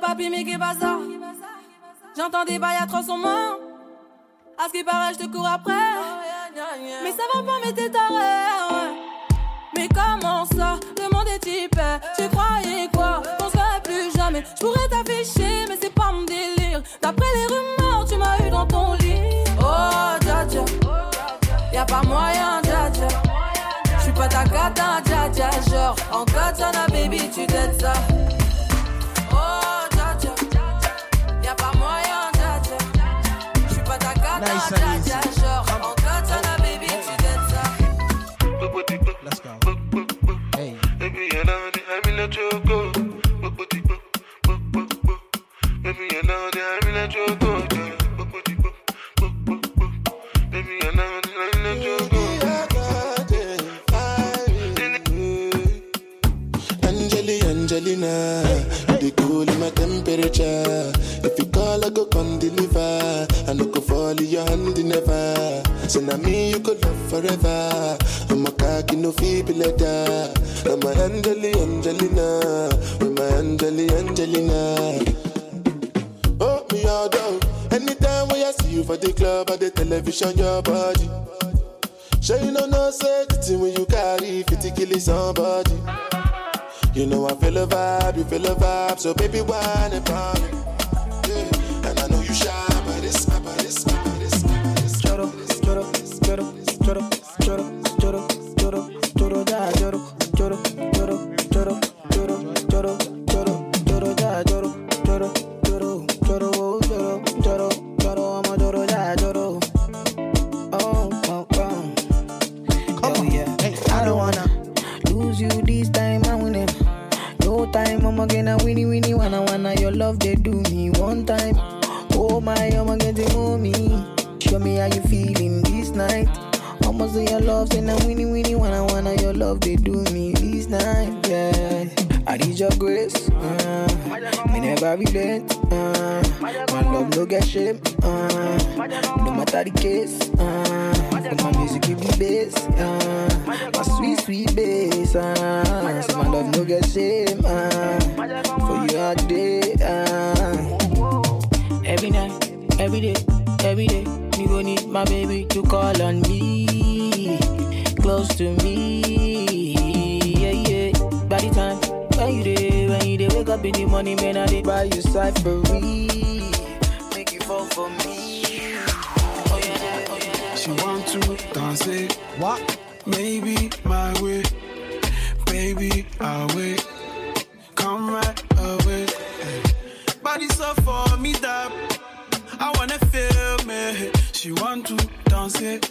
papi, J'entends des bails à son mains. À ce qui paraît, je te cours après. Mais ça va pas, mais t'es taré. Mais comment ça? Le monde est type. Tu croyais quoi? On serait plus jamais. Je pourrais t'afficher, mais c'est pas mon délire. D'après les rumeurs, tu m'as eu dans ton lit. Oh, dja dja. Y'a pas moyen, dja dja. J'suis pas ta cata, dja dja. Genre, en katana, baby, tu t'aides ça. Nice and easy. Let's go. Hey. Angelina, you cool in my temperature. If you call, I go come deliver. In your hand never. So now me you could love forever. I'm a cocky no feeble letter. I'm a Angeli, Angelina, with my Angeli, Angelina. Oh, me all down. Anytime when I see you for the club or the television, your body. Sure you know no safety when you carry 50 killing somebody. You know I feel a vibe, you feel a vibe, so baby whine about me. Yeah. And I know you shy, Love, now winnie winnie wanna wanna your love they do me this night. Yeah, I need your grace. Uh, me never relent. Uh, my love no get shame. Uh, no matter the case. Uh, my music give me bass. Uh, my sweet sweet bass. Uh, so my love no get shame. Uh, for you all day. Uh, every night, every day, every day. Me go need my baby to call on me, close to me. Yeah, yeah. By the time when you day, when you day, wake up in the morning, man, I dey buy you cyphery, make you fall for me. Oh yeah, oh yeah. She want to dance it, What? maybe my way, baby, I'll wait. Come right away. Body so for me that I wanna feel me. She want to dance it,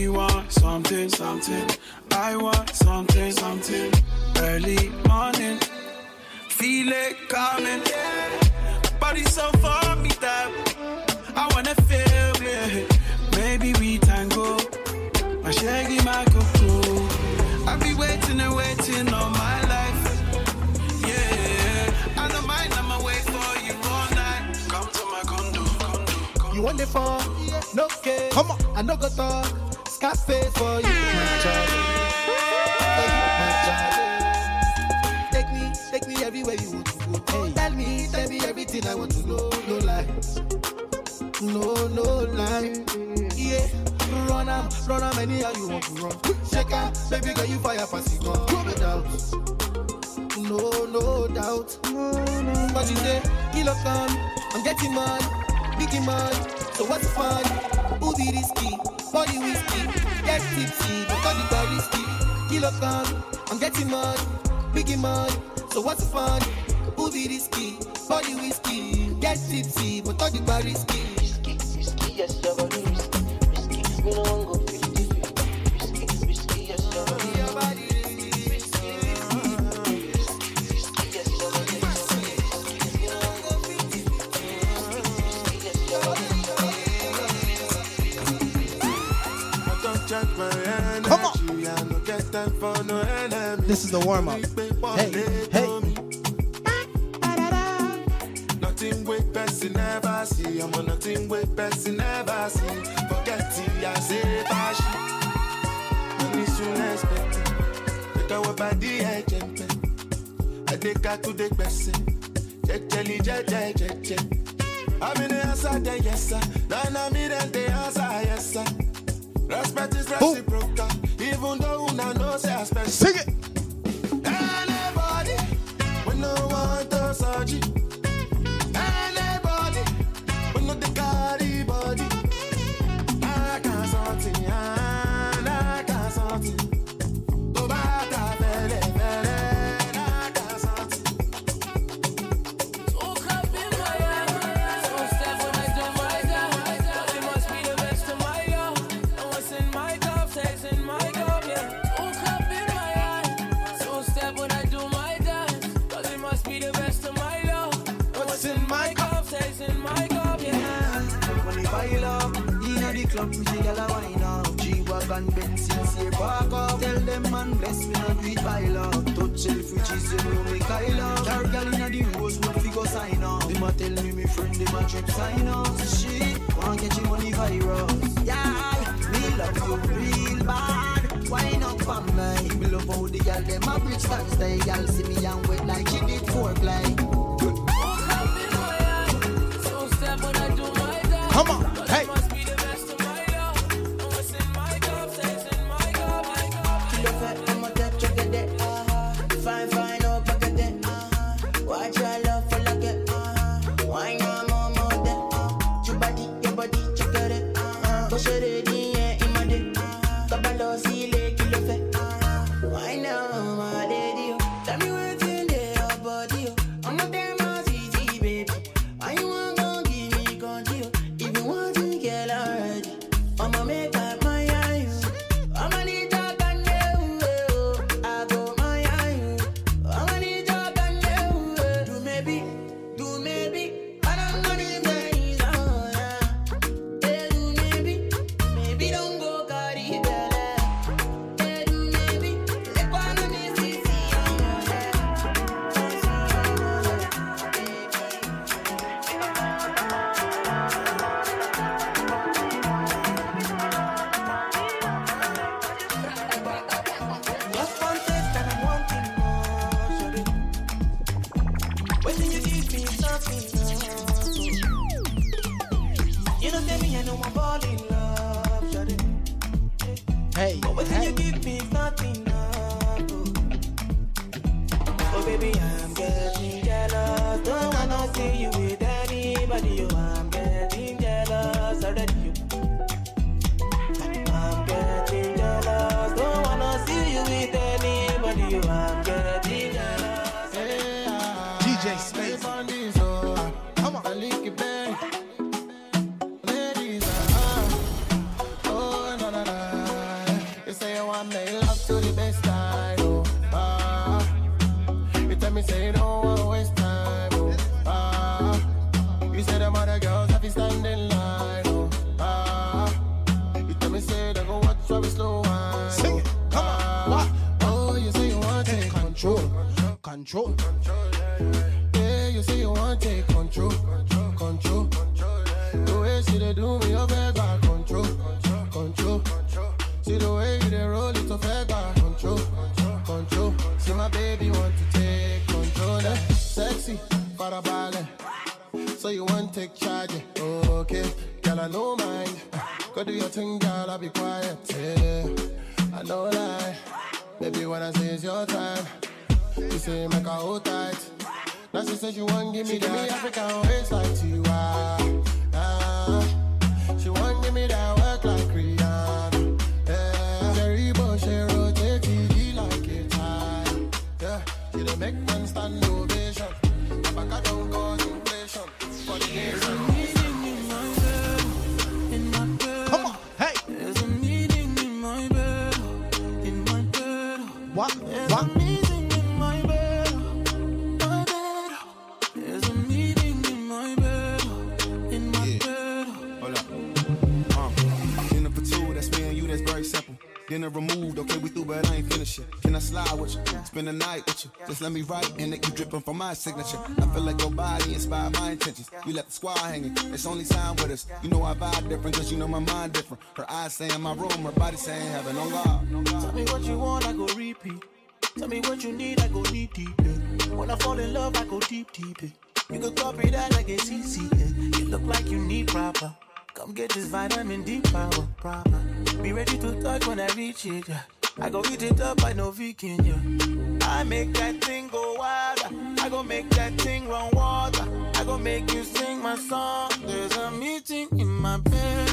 She want something, something. I want something, something. Early morning. Feel it coming. Body so for me that I wanna feel it. Maybe we tango. My shaggy, my cuckoo. I be waiting and waiting all my life. Yeah, I don't mind, I'ma wait for you all night. Come to my condo, condo, condo. You want the fun? No case. Come on. I no go talk. Scarface for. For you, my child. Take me, take me everywhere you want to go. Hey. Tell me, tell me everything I want to know. No lies. No, no lie. Yeah. Run am, run am anyhow you want to run. Shake am, baby girl you fire pass it gun. No doubt. No, no doubt. But you say, kilo come, I'm getting mad, biggie man. So what's fun? Who be risky? Body whiskey, get tipsy, but all the risky. Kilo come, I'm getting mad, biggie man. So what's the fun? Who be risky? Body whiskey, get tipsy, but all the risky. Risky, risky, yes, you're risky. Risky, me no go Come on. This is the warm up. Hey, hey. Nothing with person ever see. I'm on nothing with person ever see. Forget it, say bash. Money soon expected. Take our body, I jump. I take her to the person. Jelly, jelly, jelly, jelly. I'm in the answer, yes, sir. Now I'm in the answer, yes, sir. Respect is reciprocal, even though una know say I spend. Sing it. Anybody, we no want to. Anybody, no the carry body. I can't it I can't. up. Tell them man bless me and we I love. Touch self which is the new make I love. Car girl inna the rose wood fi go sign up. Them a tell me me friend them a trip sign up. She wanna catch him on the virus. Yeah, me love you real bad. Wine up on me. Me love how the girl them a bridge dance. They girl see me and wet like she did fork like. Come on. Let me write, and it keep dripping from my signature. I feel like your body inspired my intentions. You left the squad hanging, it's only time with us. You know I vibe different, cause you know my mind different. Her eyes saying my room, her body saying heaven on God. Tell me what you want, I go repeat. Tell me what you need, I go deep, deep. Yeah. When I fall in love, I go deep, deep. Yeah. You could copy that like a CC. Yeah. You look like you need proper. Come get this vitamin D power, proper. Be ready to touch when I reach it. Yeah. I go eat it up, I know vegan, yeah. I make that thing go wild. I go make that thing run water. I go make you sing my song. There's a meeting in my bed,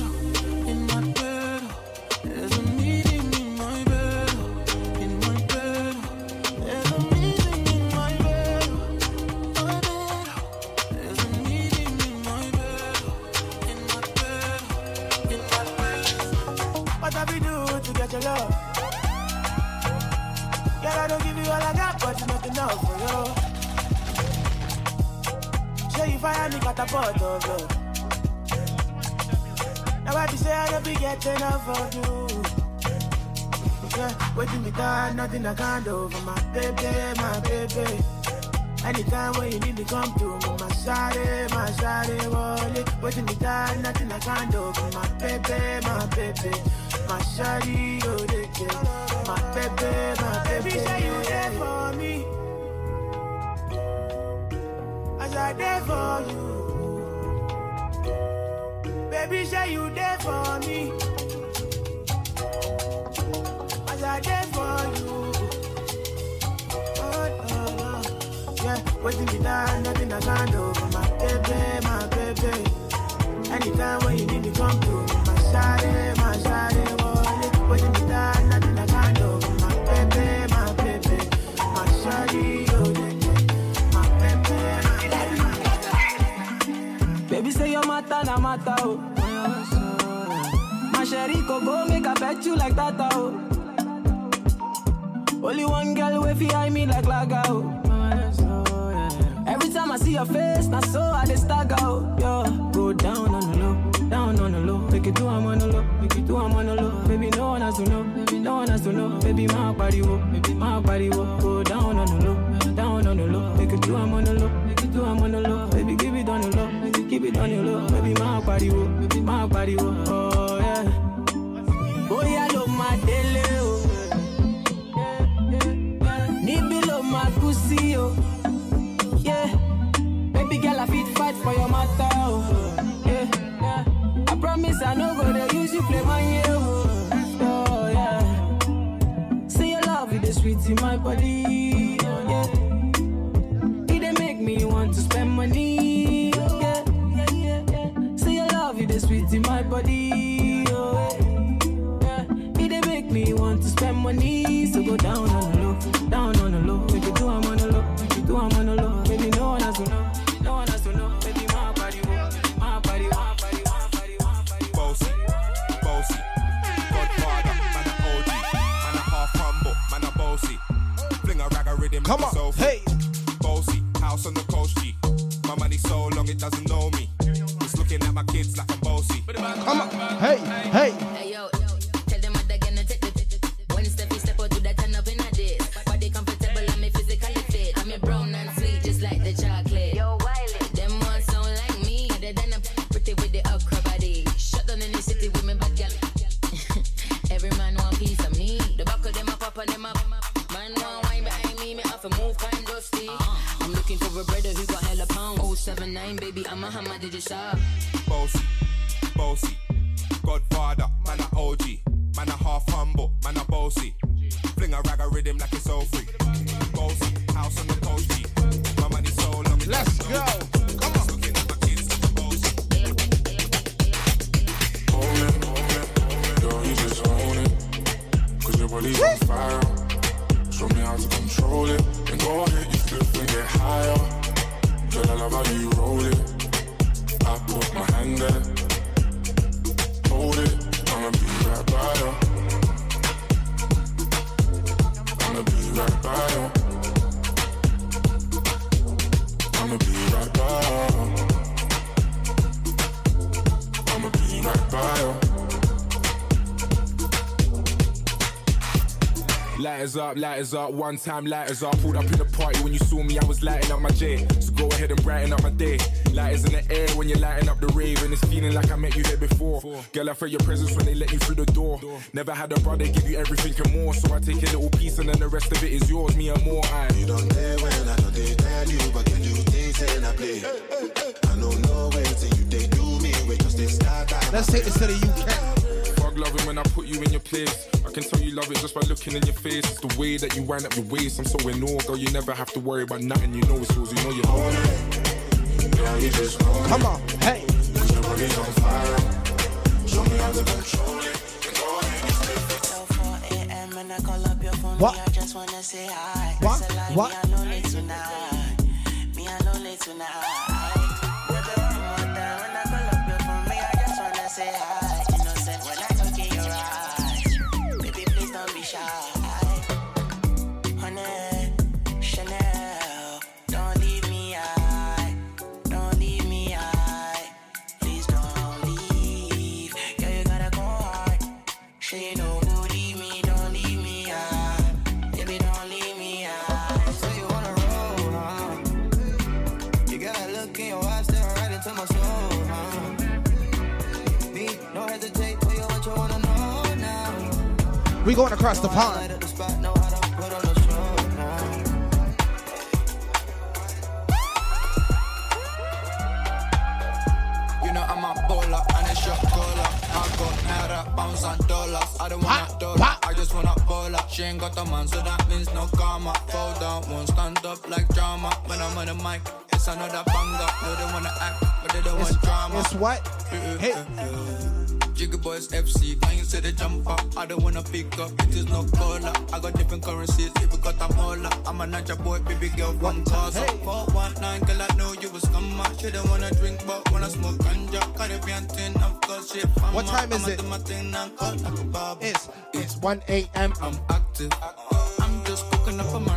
I don't give you all I got, but it's not enough for you. Show you fire me pot of love. Now I be say I don't be getting enough of you. Yeah, waiting me down, nothing I can't do for my baby, my baby. Anytime when you need me, come to me, my shawty, my shawty, wallet. Waiting me down, nothing I can't do for my baby, my baby. My shawty, oh, they get my baby, my baby. Say you there for me. As I there for you. Baby, say you there for me. As I there for you. Oh, no, no. Yeah, me down, nothing I can't for my baby, my baby. Anytime when you need me, come to my shawty, my shawty, wallet. Waiting matter, matter, oh. My sherry go make I pet you like that, oh. Only one girl way fi me like laga, oh. Every time I see your face, na so I dey stagger, oh. Yo, go down on the low, down on the low. Make it do I'm on the low, make it do I'm on the low. Baby, no one has to know, baby, no one has to know. Baby, my body, wo, baby, my body, wo. Go down on the low, down on the low. Make it do I'm on the low, keep it on the low. Baby, my body, wo, baby, my body, wo. Oh yeah. Bóyá oh. ló máa délé o. Níbí ló máa kú sí o. Yeah. Baby girl, I fit fight for your matter o. Yeah. I promise I no go dey use you play my year o. Oh, yeah. Say your love, it is sweet in my body. Your love, it is sweet in my body. Oh, yeah. It dey make me want to spend money. So go down on the low, down on the low. Make it do I'm on the low, make it do I'm on the low. Baby, no one has to know, no one has to know. Baby, my body, wo, my body, my body, my body, my body. Bossy, bossy, Godfather, man a OG, man a half humble, man a bossy. Fling a rag a rhythm Come like a on, Sophie. hey. Bossy, house on the coast G. My money so long it doesn't know me. Come on, hey, Lighters up, lighters up, one time lighters up. Pulled up in the party when you saw me, I was lighting up my J. So go ahead and brighten up my day. Lighters in the air when you're lighting up the rave, and it's feeling like I met you here before. Girl, I felt your presence when they let you through the door. Never had a brother give you everything and more, so I take a little piece and then the rest of it is yours, me and more. I. You don't care when I know they tell you, but can you things and I play? I know no way till you they do me, we just they start out. Let's take this to the UK. Fuck loving when I put you in your place. I can tell you love it just by looking in your face. It's the way that you wind up your waist. I'm so in awe, girl. You never have to worry about nothing. You know it's yours. You know you own it. Girl, you just want. Come on, hey. Cause your body's on fire. Show me how to control it. What? I just wanna say hi. What? It's a lie, What? Me alone tonight. Me alone tonight. We going across the pond. Light up the spot, know how to put on the show now. You know I'm a bowler and it's your. I got naira, and dollars. I don't want a dollar, I just want a bowler. She ain't got a man, so that means no karma. Fall down, won't stand up like drama. When I'm on the mic, it's another banger. No, they wanna act, but they don't want drama. It's what? Hey. Jiggy Boys FC, can you see the jumper? I don't wanna pick up, it is no caller. I got different currencies, if you got a molar. I'm a ninja boy, baby girl, one cause. Hey. 419, girl, I know you was come out. She don't wanna drink, but wanna smoke ganja. Caribbean thing, of course, she from What time is it? do my thing now, call like a barber. It's it's 1 a.m. I'm active. I'm just cooking up a Martin.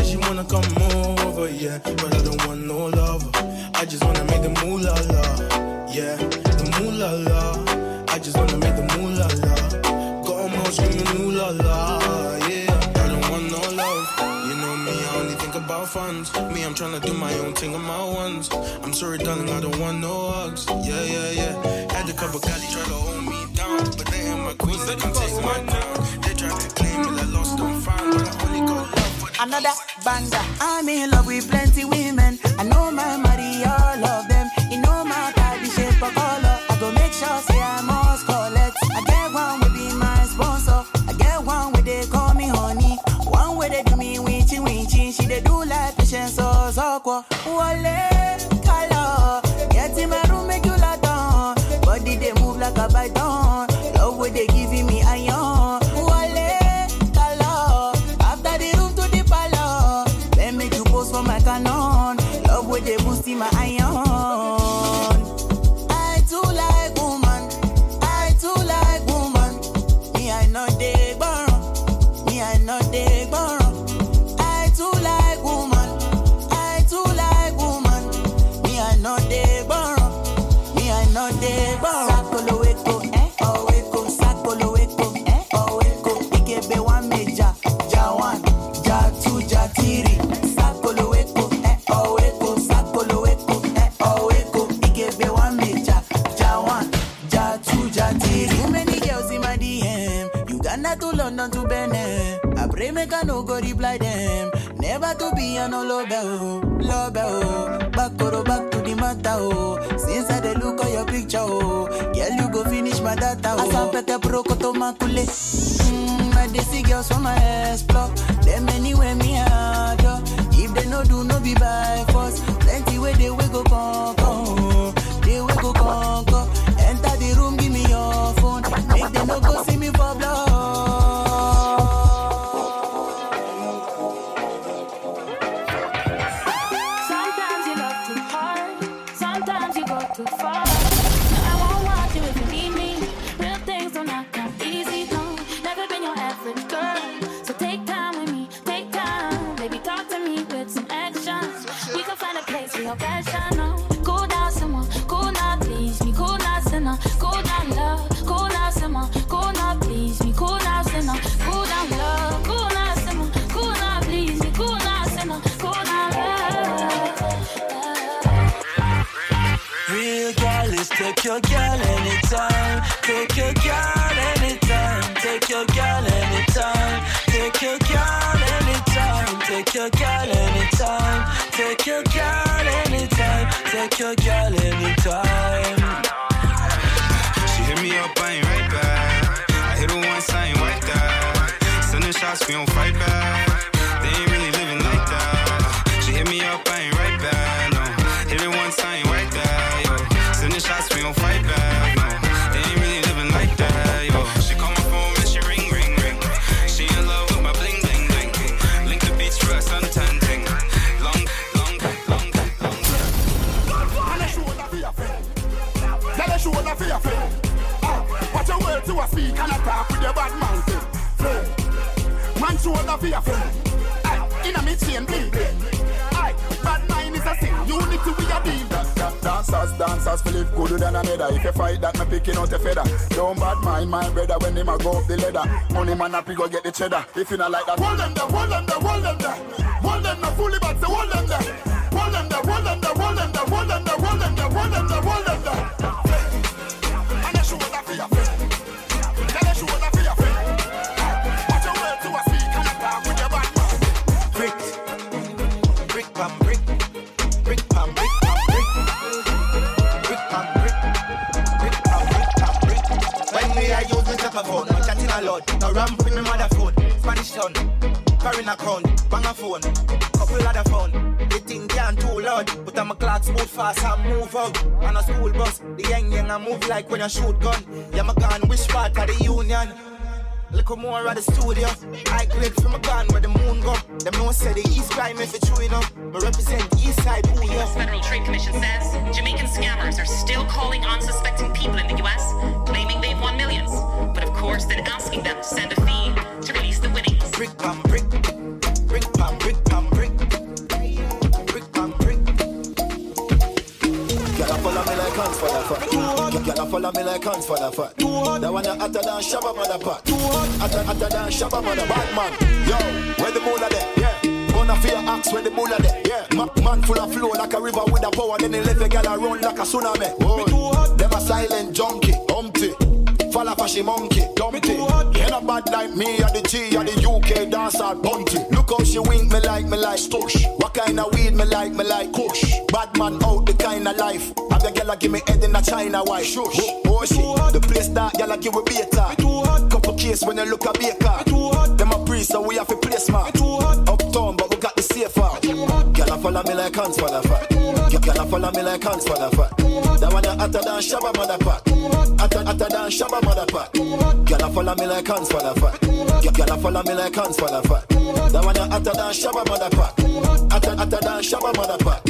Said she wanna come over, yeah. But I don't want no lover. I just wanna make the moolah la, yeah. The moolah la. I just wanna make the moolah la. Got 'em all screaming ooh la yeah. I don't want no love. You know me, I only think about funds. Me, I'm tryna do my own thing on my ones. I'm sorry, darling, I don't want no hugs. Yeah, yeah, yeah. Had a couple Cali try to hold me down, but they ain't my queen, they can take my crown. They try to claim me, I lost found, but I only got love Another banger. I'm in love with plenty women. I know my money, all picture. oh. Girl, you go finish my data, oh. Asapete broko to makule. Mm, I dey see girls from my explore. Them anywhere me adore. If they no do, no be by force. Plenty way they we go come, come. Take your girl If you fight that, me picking out a feather. Don't bad mind my brother when him a go up the ladder. Money man up, he go get the cheddar. If you not like that, Hold them there, hold them there, hold them there. Hold them there, fully but say hold them I me telephone, no chatting a lot. No ramp with me mother phone. Spanish town, foreign account, bang a phone, couple other phone. The thing can't too loud, but I'm a clock move fast and move out. On a school bus, the young young I move like when you shoot gun. Yeah, my gun, which part of the union? Little more at the studio. I click from a gun where the moon go. Them no say the east crime if it's true enough. Me represent east side, ooh yeah. U.S. Federal Trade Commission says Jamaican scammers are still calling unsuspecting people in the U.S., claiming they've won millions, but of course then asking them to send a fee to release the winnings. Brick pam follow me like hands for the fat. Too hot. That one a hotter than Shabba mother pot. Hotter, hotter than Shabba mother bad man. Yo, where the moolah there? Yeah. Gonna feel axe where the moolah there. Yeah. Ma- man full of flow like a river with a power. Then he left a girl a run like a tsunami. Oh, them a silent junkie, humpty. Fall off a she monkey, dumpty. Ain't a bad like me or the G or the UK dancer bunty. Look how she wink me like me like stush. What kind of weed me like me like kush. Bad man out the kind of life. Have the girl give me head in a China white. Shush. Oh shit, the place that girl give we beta. Too hot. Couple case when you look a baker. Too hot. Them a priest so we have to place smart. Uptown but we got the safer. Follow me like hands for the fat. Girl follow me like hands for the fat. That one hotter than Shabba mother pot. Hotter, hotter than Shabba mother pot. Girl follow me like hands for the fat. Girl follow me like hands for the fat. That one hotter than Shabba mother pot. Hotter, hotter than Shabba mother pot.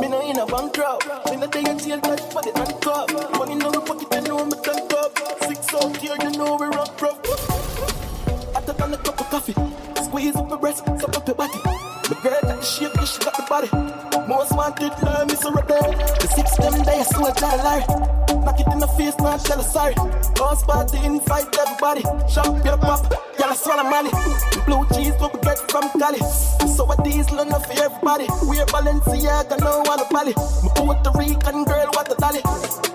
Me no in a bankrupt. Me no day in jail, touch for the handcuff. Money my pocket, Six out here, you know we rock rough. Hotter than a cup of coffee. Squeeze up my breast, suck up your body. The girl got the shape, she got the body. Most wanted, love me so there. The six them days, so I try lie. Knock it in the face, not tell her sorry. Boss party, invite everybody. Shop, get a pop, y'all I swallow money. Blue cheese, what we get from Cali. So a diesel enough for everybody. We're Balenciaga, no one a Bali. My Puerto Rican girl, what a dolly.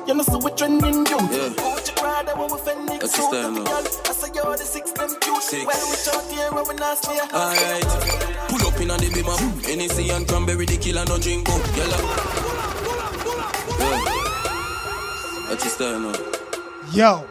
You know, so we trending you. Yeah. Gucci Prada, when we fending That's so the girl. I say, you're the six them cute. Six. Well, we talk here when we not. Alright. Pull up in on the beamer. Hennessy and cranberry, the killer, no drink up. Yellow. Yeah. What's your style now? Yo,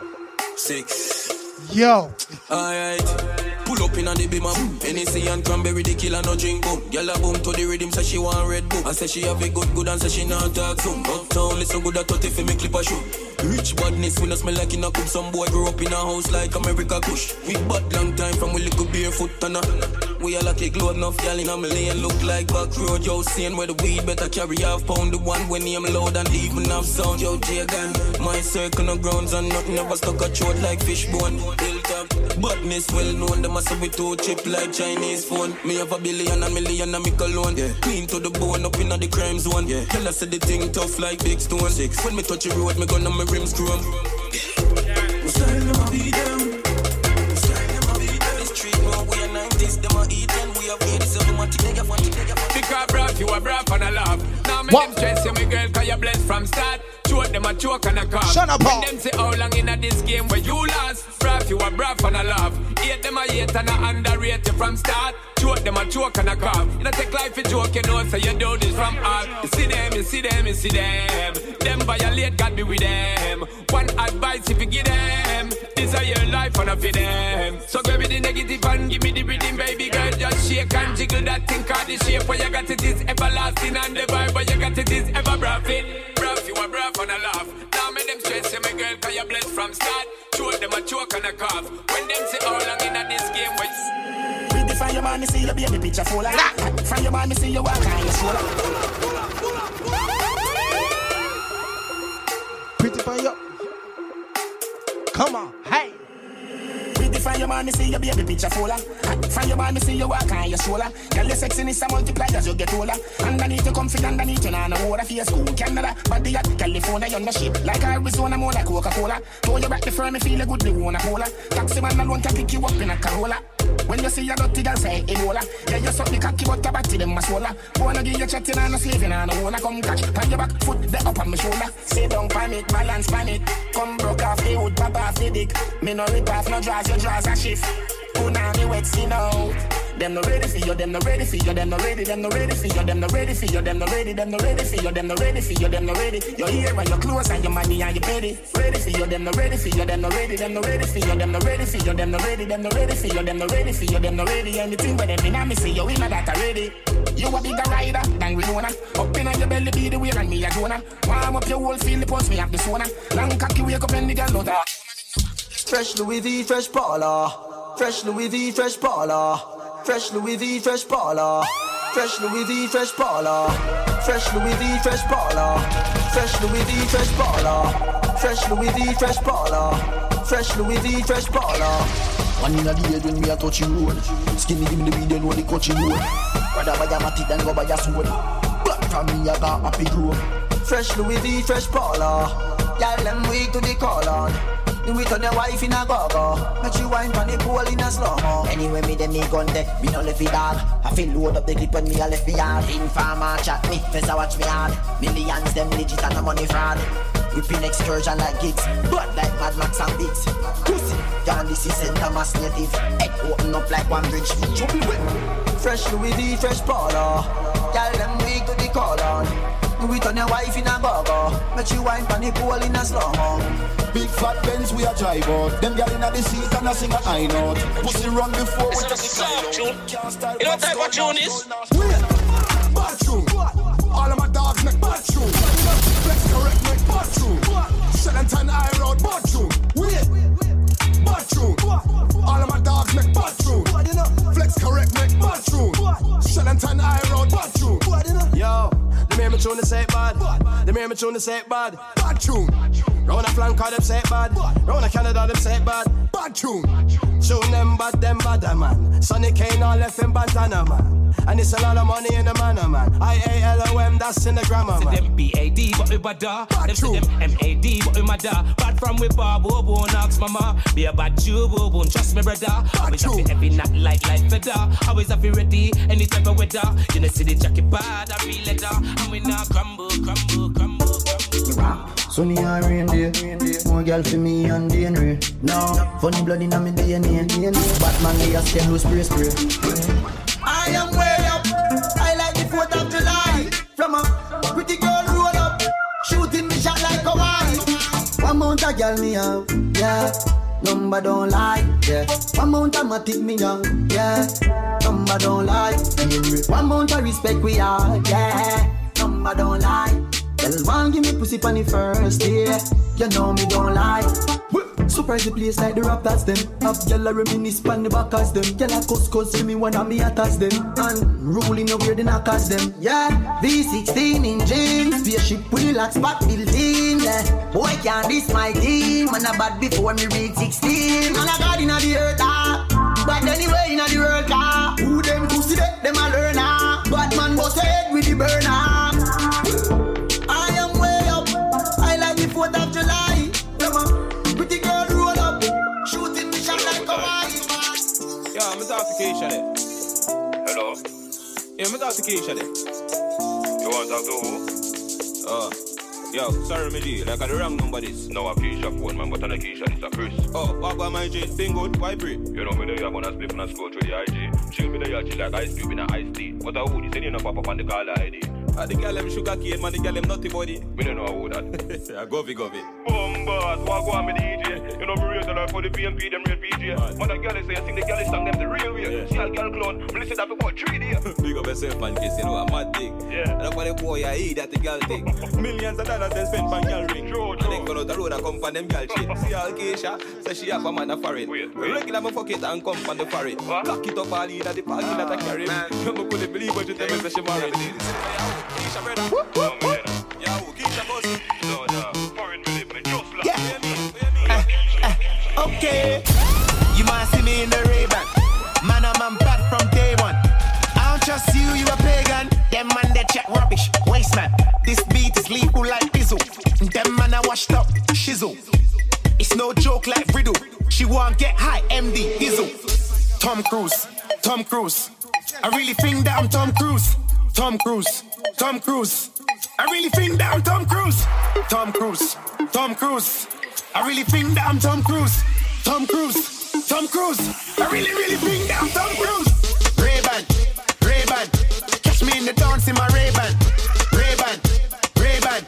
Six. yo. Alright. Pull up in on the beamer. Hennessy and cranberry, the killer, no drink up. Gyal a boom to the rhythm, say she want red boom. I say she have a good good and say she not talk soon. Uptown, listen good at 30 for me clip a shoe. Rich badness, we no smell like in a cup. Some boy grew up in a house like America Kush. We bad long time from we little barefoot and a. We all a glow enough, y'all in a million look like back road. Yo, seeing where the weed better carry half pound. The one when name loud and even have sound. Yo, Jagan, my circle no grounds and nothing ever stuck a throat like fishbone. Hilltop, badness well known. Them a say we too cheap like Chinese phone. Me have a billion and million and me cologne. Yeah. Clean to the bone up in the crime zone. Yeah. Tell us say the thing tough like big stone. Six. When me touch the road, me gun on my rims chrome. My style never be down. My style never be down. The street know we are 90s, them are eat and we are 87. Want to take a want to take a Because bruv, you a and a laugh. Now me them stress you, me girl, cause you blessed from start. Choke them a choke and a cough. Shut up, When them say how long in a this game where you lost. You a and a laugh. Hate them a hate and a underrate you from start. Choke them a choke and a cough. You know take life a joke, you know, so you do this from heart. You see them, see them, them. Violate, God be with them. One advice if you give them. This is your life and I for them. So give me the negative and give me the rhythm, baby girl. Just shake and jiggle that thing, cause the shape where you got it is everlasting and the vibe where you got it is ever braffing. Bruv, you a bruv and a laugh. Now make them stress you, my girl, cause you're blessed from start. Choke them a choke and a cough. When them say how long in this game, wait. From your man, me see your baby picture full of From your man, me see you walk on your shoulder. Pretty for you. Come on, hey. From your man, me see your baby picture fuller. From your man, me see you walk on your shoulder. Girl, your sexiness a multiply as you get older. Underneath you comfy, underneath you nah no water for your school. Canada, body at California, you're no ship. Like Arizona, more like Coca-Cola. Throw you back the firm, me feel a good, they wanna hold Taxi man alone can pick you up in a Corolla. When you see a dirty girl say Ebola Yeah, you suck the cocky but your body them a swola Wanna give you chatting and a slaving and I wanna come catch Pan your back foot the up on my shoulder Sit down pan it, balance pan it Come broke off the wood, pop off the dick Me no rip off, no draws, your draws a shift me wet skin out them no ready for you, them no ready for you, them no ready, them no ready for you, them no ready for you, them no ready, them no ready for you, them no ready for you, them no ready. You're here when you're close and your money and you ready. Ready for you, them no ready for you, them no ready, them no ready for you, them no ready for you, them no ready, them no ready for you, them no ready for you, them no ready. Anything when them in me see you in that already. You a bigger rider than Winona. Up in your belly be the way and me a Jonah. Warm up your whole feel the pulse me have the sauna. Long cocky wake up and the girl out. Fresh Louis V, fresh Paula. Fresh Louis V, fresh Paula. Fresh Louis V, fresh Paula. Fresh Louis V, fresh Paula. Fresh Louis V, fresh Paula. Fresh Louis V, fresh Paula. Fresh Louis V, fresh Paula. Fresh Louis V, fresh Paula. One in a day when me a touch you road Skinny give me the you know the coachy road Rather buy a matic than go buy a sword Black from me, I got happy grow Fresh Louis V, fresh Paula. Y'all them weak to the call on. Do it on your wife in a go-go. Make you wine on the pool in a slow-mo. Anyway, me dem me gun dead, me no left it dog. I feel load up the clip when me a left me yard. Informer chat me, first I watch me hard. Millions them legit and no money fraud. Whipping excursion like gigs, blood like Mad Max and Biggs. Pussy, down this is St. Thomas native. Head open up like one bridge, be wet. Fresh Louis V, fresh Paula. Y'all them weak to the call on. Do it on your wife in a go-go. Make you wine on the pool in a slow-mo. Big fat Benz we a drive out. Them gyal inna the seat and a sing a high note. Pussy run before we This is a soft tune. You know what type of tune is? Bad tune. All of my dogs make bad tune. Flex correct make bad tune. Shellington High Road bad tune. Wait. Bad tune. All of my dogs make bad tune. Flex correct make bad tune. Shellington High Road bad tune. Yo, the me hear me tune the say it bad. The me hear me tune the say it bad. Bad tune. Round a flank, them say it bad. Round a Canada, them say it bad. Bad tune. Tune them bad, them bad, man. Sonny Kane all left in Bandana, man. And it's a lot of money in the manner, man. I-A-L-O-M, that's in the grammar, man. Them B-A-D, but we bad da. Them say them M-A-D, but we mad da. Bad from we bar, boo boo, ask mama. Be a bad Jew, boo boo, trust me, brother. Always have to every night light like feather. Always have to ready, any type of weather. You know see the jacket bad, I feel leather. And we not crumble, crumble, crumble, crumble. Sunny and rain day. More girl for me and day and rain. No, funny blood in my DNA. Batman, they a skin loose spray spray. I am way up. I like the 4th of July. From a pretty girl roll up. Shooting me shot like Hawaii. One mount a girl me have, yeah. Number don't lie, yeah. One mount a matic me young, yeah. Number don't lie, yeah. One mount a respect we are, yeah. Number don't lie. Girl, one give me pussy on the first day. You know me don't lie. Surprise the place like the Raptors them. Have gyal a reminisce pon the back as them. Gyal a cuss cuss see me when I'm me attacks them. And ruling over the knockers them. Yeah, V16 in jeans, spaceship with the lock spot building. Yeah, boy can't this my team. Man a bad before me reach 16. Man a god inna the earth ah. But anyway inna the world car. Who them pussy they? Them a learner. Bad man bust head with the burner. Yeah, I'm talk to Keisha there. You want to talk to who? Uh, yo, sorry, me G. Like, I the wrong number this. No, a Keisha phone, man, but on a Keisha, it's a Chris. Oh, what about my G? Thing good? Why pre? You know me there, you're gonna split and scroll through the IG. Chill me there, chill like ice cube in a ice tea. But I would, you know, pop up on the caller ID. Ah, the girl them sugar cane, man, the girl them nutty body. Me don't know who that. I go fi go fi. Bombas, what go on me DJ? You know me real the life for the PMP, them real PJ. Man, the girl say I think the girl is song them the real way. See a girl clone, me listen that for about three days. Big up yourself, man, case you know I'm mad dick. Yeah. And for the boy I eat that the girl thing. Millions of dollars they spend on girl ring. True, true. And then go out the road and come for them girl shit. See all Keisha, say she have a man a foreign. Wait, wait. Regular me fuck it and come from the foreign. Cock it up all in at the party that I carry. Man, You me couldn't believe what you tell me say she married. Oh, Keisha brother. Okay. You might see me in the Ray-Ban. Man, I'm man bad from day one. I don't trust you, you a pagan. Them man, they chat rubbish. Waste man. This beat is lethal like Bizzle. Them man, I washed up. Shizzle. It's no joke like Riddle. She won't get high, MD, Dizzle. Tom Cruise. Tom Cruise. I really think that I'm Tom Cruise. Tom Cruise. Tom Cruise. I really think that I'm Tom Cruise. Tom Cruise. Tom Cruise. I really think that I'm Tom Cruise. Tom Cruise. Tom Cruise. I really, really bring I'm Tom Cruise. Ray-Ban. Ray-Ban. Catch me in the dance in my Ray-Ban. Ray-Ban. Ray-Ban.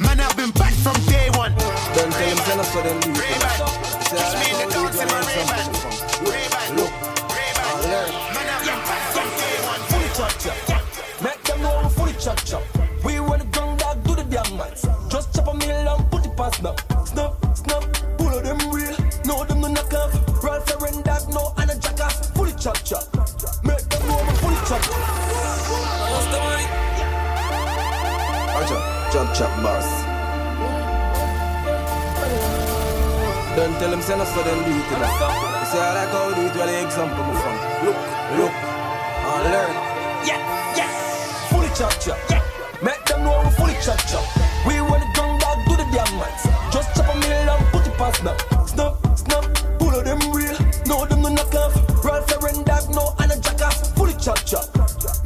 Man, I've been back from day one. Don't tell him, send us for them. Ray-Ban. Catch me in the dance in my Ray-Ban. Ray-Ban. Look. Ray-Ban. Ah, man, I've been back from day one. Fully chop chop. Make them know I'm fully chop chop. We run the ground dog, do the damn man. Just chop a meal and put it past now. Snap, snap, chop chop. Make them know I'm fully chop. What's the money? Archer, chop chop boss. Don't tell them send us for them do it them. You see how that go do it, well the example my from. Look, look, and learn. Yeah, yeah. Fully chop chop. Yeah. Make them know I'm fully chop chop. We want the ground dog, do the damn man. Just chop a meal and put it past now. Snap, snap, chop chop.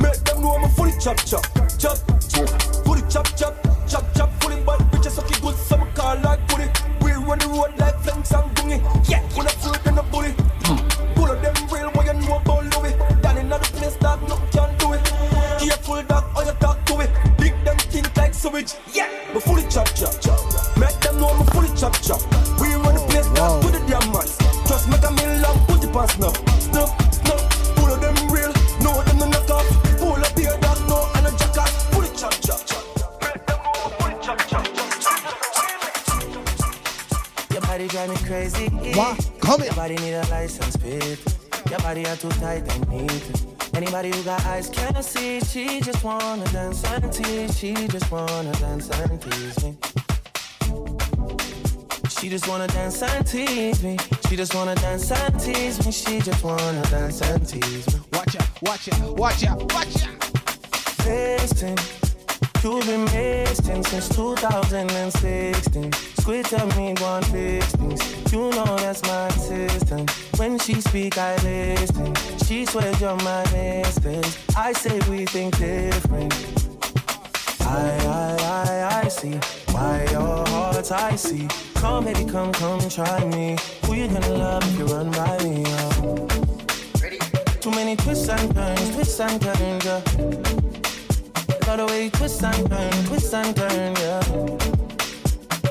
Make them know I'm fully chop chop. Chop, chop, fully chop chop. Chop chop, fully bad. Bitches suck it good, some car like bully. We run the road like flanks and gungy. Yeah, when I food then a bully. Pull of them real, boy, you know about Louis. Down in the place, dog, no can do it. Careful, dog, how you talk to it. Big them think like sewage. Yeah, but fully chop chop. Make them know I'm fully chop chop. We run the place, dog, to the damn. Just make a and put it past now. She just wanna dance and tease. She just wanna dance and tease me. She just wanna dance and tease me. She just wanna dance and tease me. She just wanna dance and tease me. Watch out, watch out, watch out, watch out. Tasting. You've been wasting since 2016. Squid tell me one fix things. You know that's my system. When she speak, I listen. She swears you're my mistress. I say we think different. I, I, I, I see why your heart's icy. Come, baby, come, come, try me. Who you gonna love if you run by me? Oh. Too many twists and turns, twists and turns, yeah. Love the way you twist and turn, twist and turn, yeah.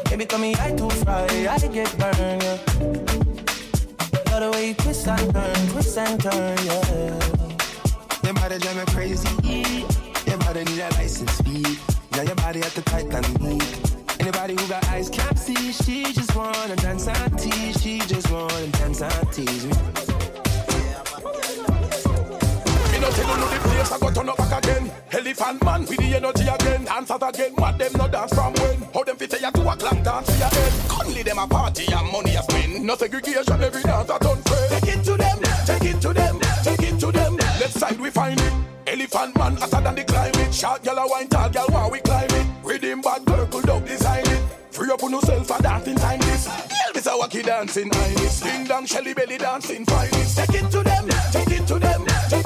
Baby, come me, I too fry, I get burned, yeah. Love the way you twist and turn, twist and turn, yeah. Your body drive me crazy. Your body need a license speed. Yeah, your body at the tight and move. Anybody who got eyes can't see. She just wanna dance and tease. She just wanna dance and tease me. No you no the place I go turn up back again. Elephant man with the energy again. Dance again. What them no dance from when? How them fit a two o'clock dance to your head? Conley them a party and money a spend. No segregation every dance a done friend. Take it to them. Take it to them. Take it to them. Left side we find it. Elephant man hotter than the climate. Short gal a wine, tall gal while we climb it. Rhythm bad, circle dog design it. Free up on yourself and dancing time this. Elvis a wacky dancing highness. Ding dong, Shelly belly dancing finest. Take it to them, take it to them, take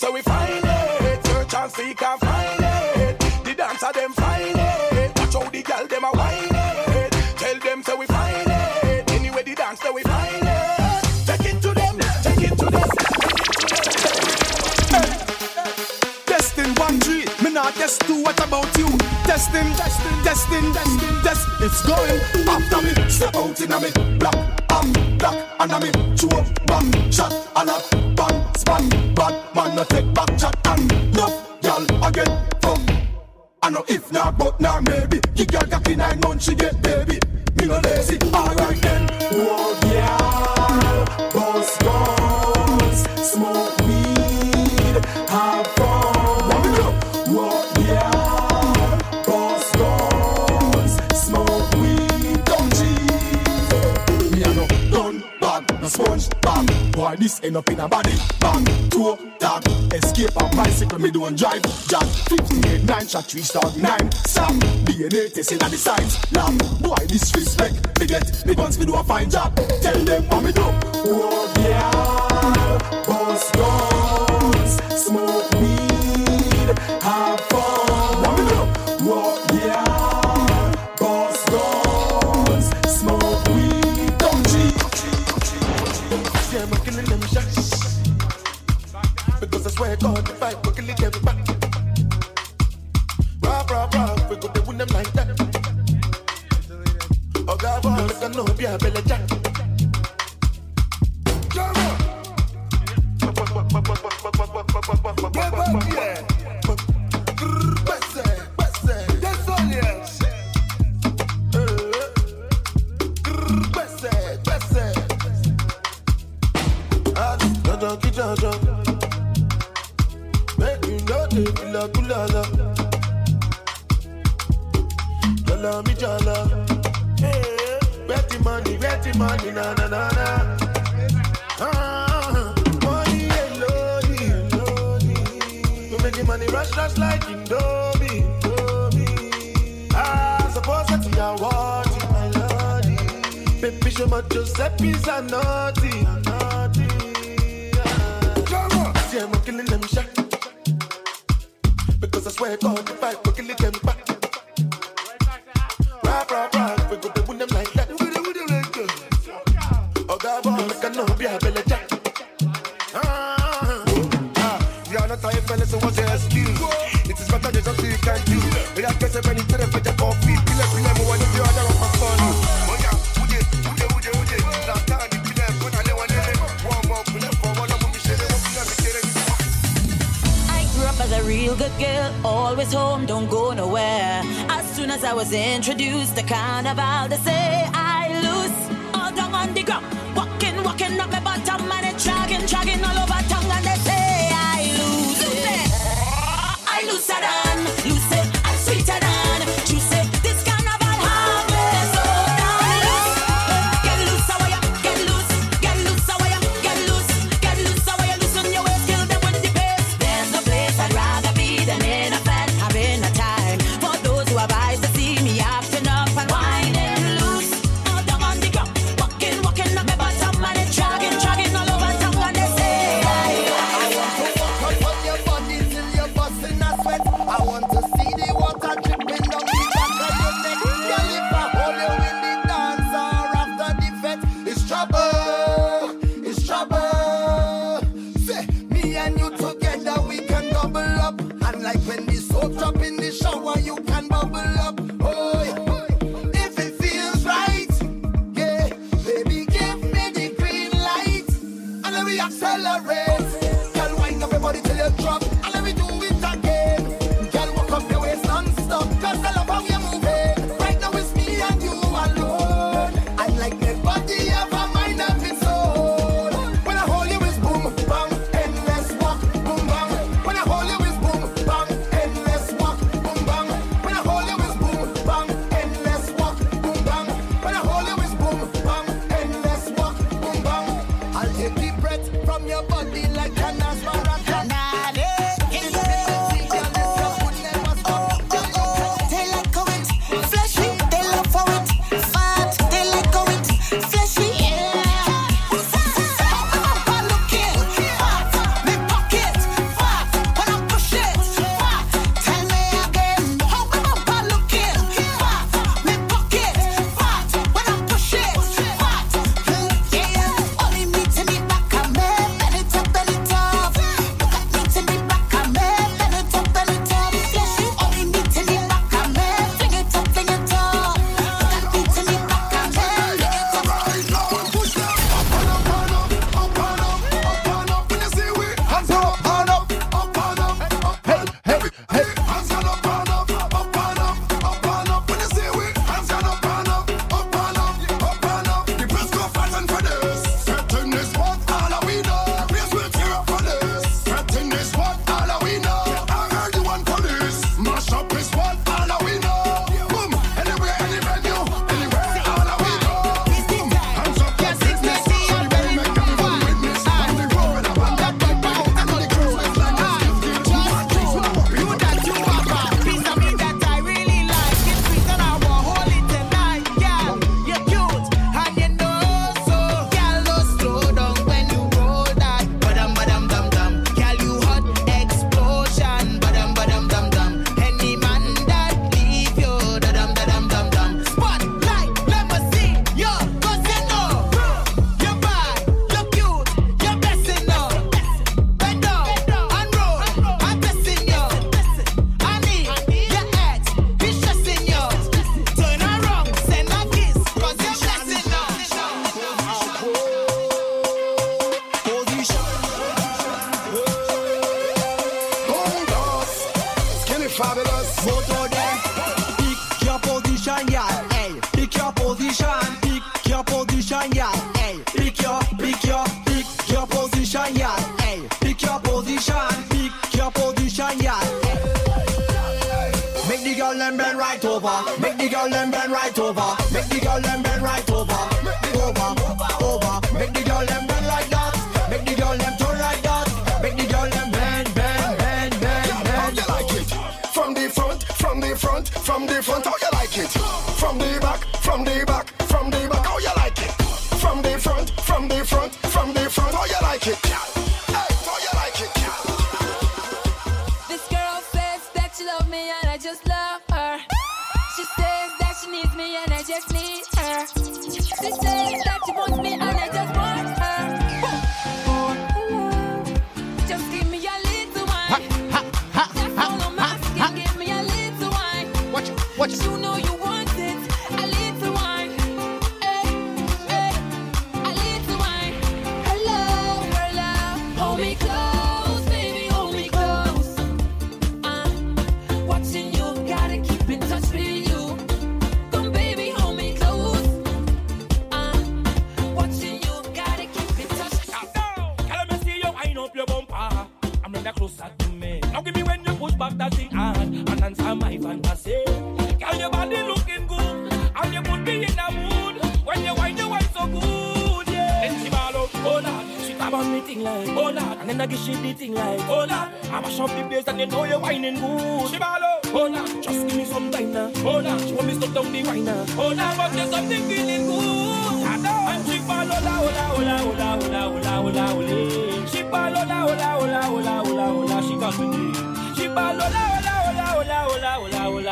so we find it. Search and seek and find it. The dancer them find it. Watch how the gal them a whine it. Tell them so we find it. Anyway the dance so we find it. Take it to them, take it to them. Testing one three, me not test two. What about you? Testing, testing, testing, testing, test. It's going after me. Step out in a me black, I'm black, and a me chew bang shot and a bang span. Bad man no take back chat and no girl again from. I know if not, but now maybe. You girl cocky nine months she get baby. Me no lazy, alright then. Whoa, yeah, boss guns, smoke weed, have fun. Do? Whoa, yeah, boss guns, smoke weed, don't cheat. Me a no gun bag, no sponge bag. Boy, this end up in a body bag. Two dog, escape on bicycle, me don't drive. Jack, 58, 9 shot, 3 star, 9 Sam, DNA testing at the signs. Lamb, boy, disrespect. Me get, me guns, me do a fine job. Tell them what me do. Oh, yeah, boss guns, smoke weed, Because I swear God, if I go kill them back. Rah, rah, rah, we go win them like that. Oh, God, boy, make a no be a belly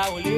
Raúl. ¿eh?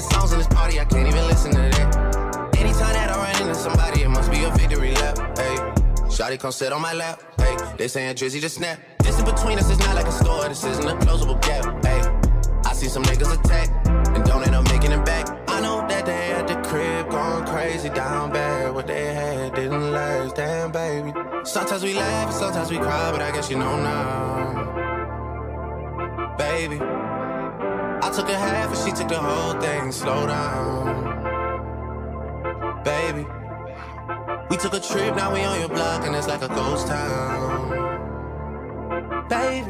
nigga songs in this party, I can't even listen to that. Anytime that I run into somebody, it must be a victory lap. Hey, Shotty come sit on my lap. Hey, they saying Drizzy just snap. This in between us is not like a store, this isn't a closable gap. Hey, I see some niggas attack and don't end up making it back. I know that they at the crib going crazy down bad. What they had didn't last, damn baby. Sometimes we laugh, and sometimes we cry, but I guess you know now baby. I took a half and she took the whole Slow down, baby. We took a trip, now we on your block and it's like a ghost town, baby.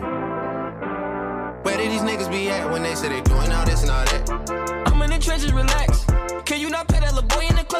Where did these niggas be at when they say they doing all this and all that? I'm in the trenches, relax. Can you not pay that boy in the club?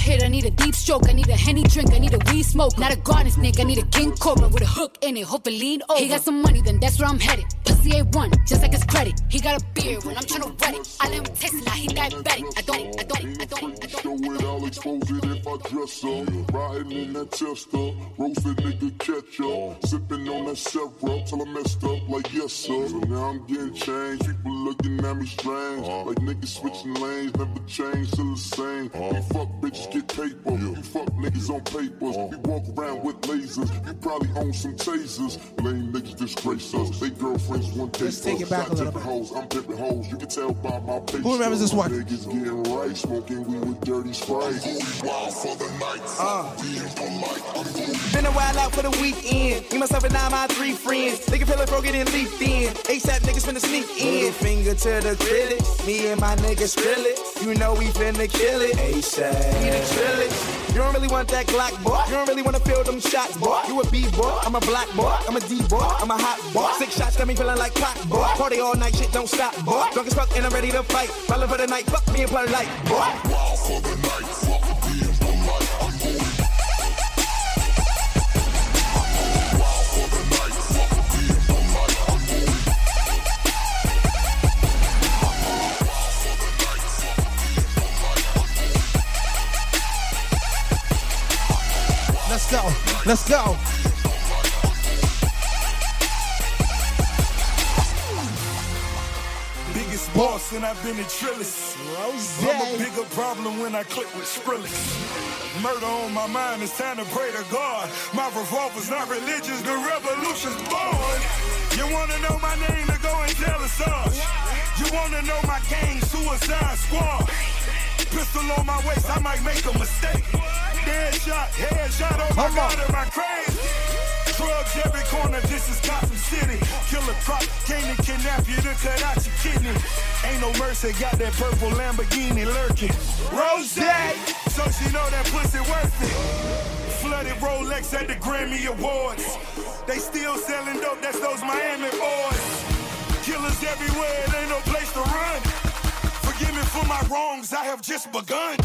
hit, I need a deep stroke, I need a henny drink, I need a weed smoke, not a garden snake, I need a king cobra with a hook in it, hope it lean over. He got some money, then that's where I'm headed. Pussy pussy A1, just like his credit. He got a beard when I'm trying to wet it. I let him taste it, now he diabetic. I don't, I don't, I don't, I don't. Show it, I'll expose it if I dress up. Riding in that tester, roasted nigga catch up. Sipping on that syrup till I messed up like yes sir. So now I'm getting changed, people looking at me strange. Uh-huh. Like niggas switching lanes, never change, still the same. Uh-huh. You fuck bitches get paper, you fuck niggas on papers. You walk around with lasers, you probably own some tasers. Lame niggas disgrace us, they girlfriends one day. Let's take it back a little bit. Hoes. I'm pimping hoes, you can tell by my face. Who remembers this one? Niggas getting right, smoking weed with dirty sprite. Wild for the night, Uh. Been a while out for the weekend. Me, myself, and I, my three friends. Nigga feeling broken and leaf in. ASAP niggas finna sneak in. Middle finger to the critic. Me and my niggas drill it. You know we finna kill it. ASAP. The. You don't really want that Glock, boy. You don't really wanna feel them shots, boy. You a B boy. I'm a black boy. I'm a D boy. I'm a hot boy. Six shots got me feeling like clock, boy. Party all night, shit don't stop, boy. Drunk as fuck and I'm ready to fight. Ballin' for the night. Fuck me and play like, boy. Let's go. Let's go. Biggest boss and I've been a Trillis. I'm a bigger problem when I click with Skrillex. Murder on my mind, it's time to pray to God. My revolver's not religious, the revolution's born. You wanna know my name to go and tell us all. You wanna know my gang, Suicide Squad. Pistol on my waist, I might make a mistake. Dead shot, head shot, oh my god, am I crazy? Drugs every corner, this is Gotham City. Killer crop, came to kidnap you to cut out your kidney. Ain't no mercy, got that purple Lamborghini lurking. Rose, so she know that pussy worth it. Flooded Rolex at the Grammy Awards. They still selling dope, that's those Miami boys. Killers everywhere, it ain't no place to run. Forgive me for my wrongs, I have just begun.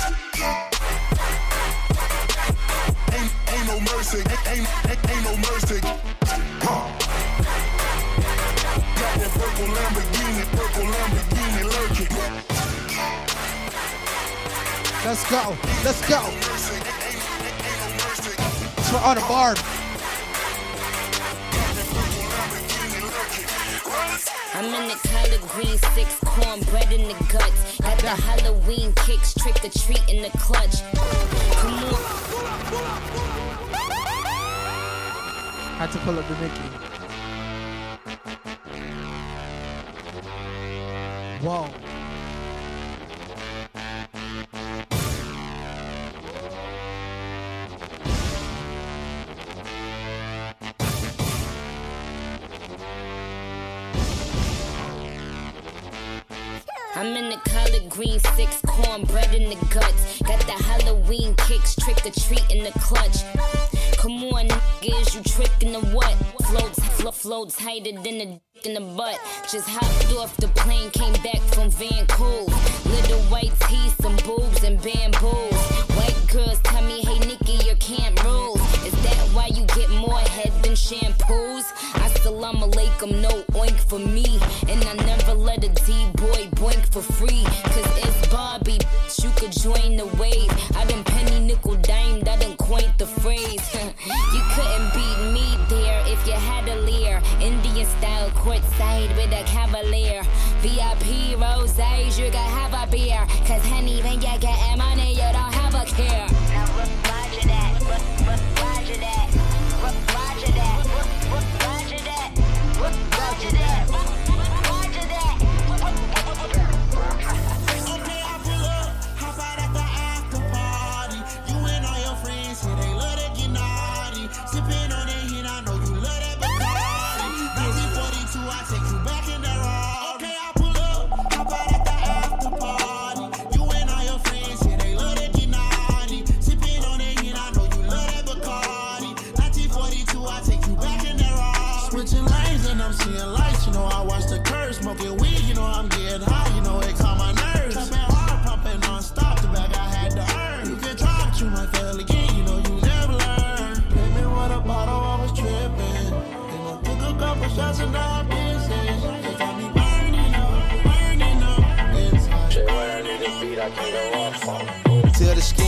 Ain't, ain't no mercy, ain't, ain't, ain't no mercy. Huh. Got that purple Lamborghini, purple Lamborghini lurking. Let's go. Let's go. It's for on I'm in the green six in the guts. Got the Halloween kicks, trick or treat in the clutch. Come on. Had to pull up the Mickey. Whoa. Green six cornbread in the guts. Got the Halloween kicks, trick or treat in the clutch. Come on, niggas, you trickin' the what? Floats, flo- floats tighter than a dick in the butt. Just hopped off the plane, came back from Vancouver. Little white teeth, some boobs and bamboos. White girls tell me, hey Nicki, your camp rules. Is that why you get more head than shampoos? I Assalamu alaikum, no oink for me. And I never let a D-boy boink for free. Cause it's Barbie, bitch, you could join the wave. I done penny nickel dimed, I done coined the phrase. you couldn't beat me there if you had a leer. Indian style courtside with a cavalier. VIP roses, you can have a beer. Cause honey, when you get money, you don't have a care. Roger that, roger that, roger that,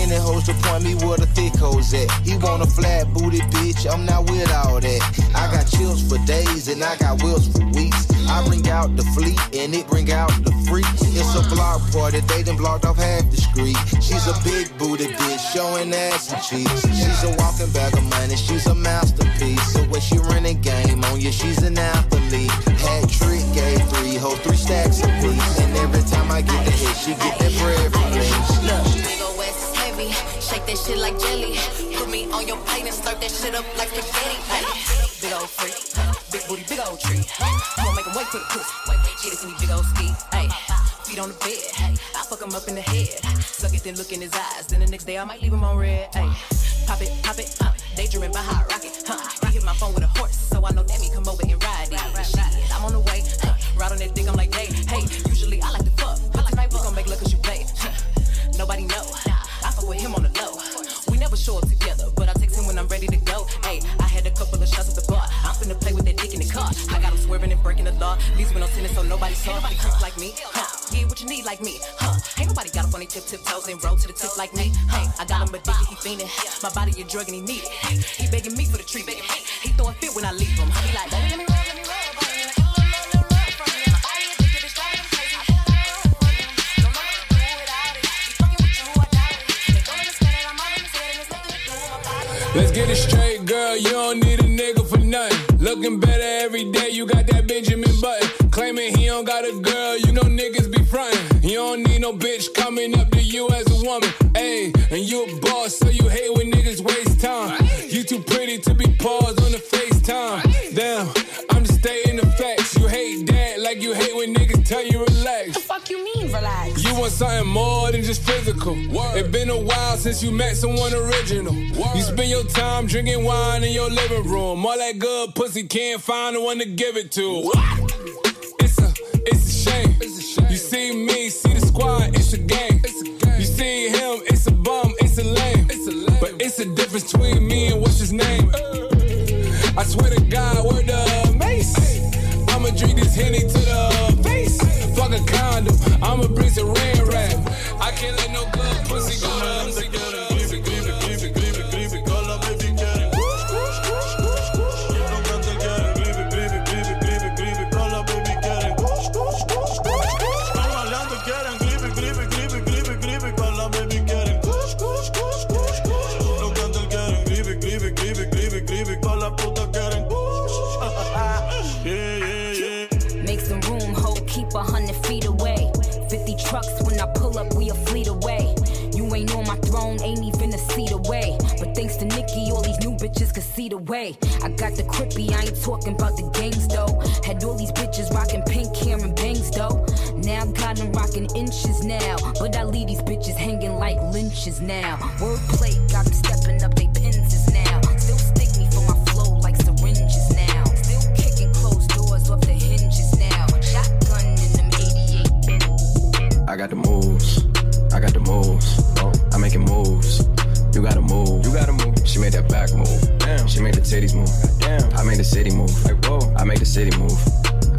many hoes to point me where the thick hoes at. He want a flat booty bitch, I'm not with all that. I got chills for days and I got wheels for weeks. I bring out the fleet and it bring out the freaks. It's a block party, they done blocked off half the street. She's a big booty bitch, showing ass and cheeks. She's a walking bag of money, she's a masterpiece. So when she running game on you, she's an athlete. Had trick, gave three, hold three stacks a piece. And every time I get the hit, she get that bread from me. Big ol' West is heavy. Shake that shit like jelly. Put me on your plate and slurp that shit up like spaghetti. Hey, big old freak, big booty, big old tree. I'ma make him wait for the pussy. Get it to me, big old ski. Hey, feet on the bed. I fuck him up in the head. Suck it, then look in his eyes. Then the next day I might leave him on red. Hey, pop it, pop it, uh, daydreaming by hot rocket. Huh. He hit my phone with a horse, so I know that me come over and ride it. I'm on the way. Hey, ride on that dick, I'm like, hey, hey. Usually I like to fuck, but tonight we gon' make look 'cause you play. Nobody know. With him on the low. We never show up together, but I text him when I'm ready to go. Hey, I had a couple of shots at the bar. I'm finna play with that dick in the car. I got him swerving and breaking the law. Least we no tennis, so nobody saw. Nobody creeps like me. Huh? Yeah, what you need like me? Huh? Ain't nobody got up on tip tip toes and roll to the tip like me. Hey, I got him addicted, he fiending. My body a drug and he need it. He begging me for the treatment. He throw a fit when I leave him. He like, Let's get it straight, girl. You don't need a nigga for nothing. Looking better every day. You got that Benjamin Button. Claiming he don't got a girl. You know niggas be frontin'. You don't need no bitch coming up to you as a woman. Ayy, and you a boss, so you hate when niggas waste time. You too pretty to be paused on the FaceTime. Something more than just physical. It's been a while since you met someone original. You spend your time drinking wine in your living room. All that good pussy can't find the one to give it to. It's a, it's a shame. You see me, see the squad, it's a game. You see him, it's a bum, it's a lame. But it's a difference between me and what's his name. I swear to God, word the mace. I'ma drink this henny to the a condom, I'ma bring some red rap. I can't let no good pussy go to see the way. I got the crippy, I ain't talking about the gangs though. Had all these bitches rocking pink hair and bangs though. Now I got them rocking inches now. But I leave these bitches hanging like lynches now. Wordplay got them stepping up they pins now. Still stick me for my flow like syringes now. Still kicking closed doors off the hinges now. Shotgun in them 88 bins. I got the moves. I got the moves. Oh, I'm making moves. You gotta move. You gotta move. She made that back move. Damn. She made the titties move. Damn. I made the city move. Like whoa. I made the city move.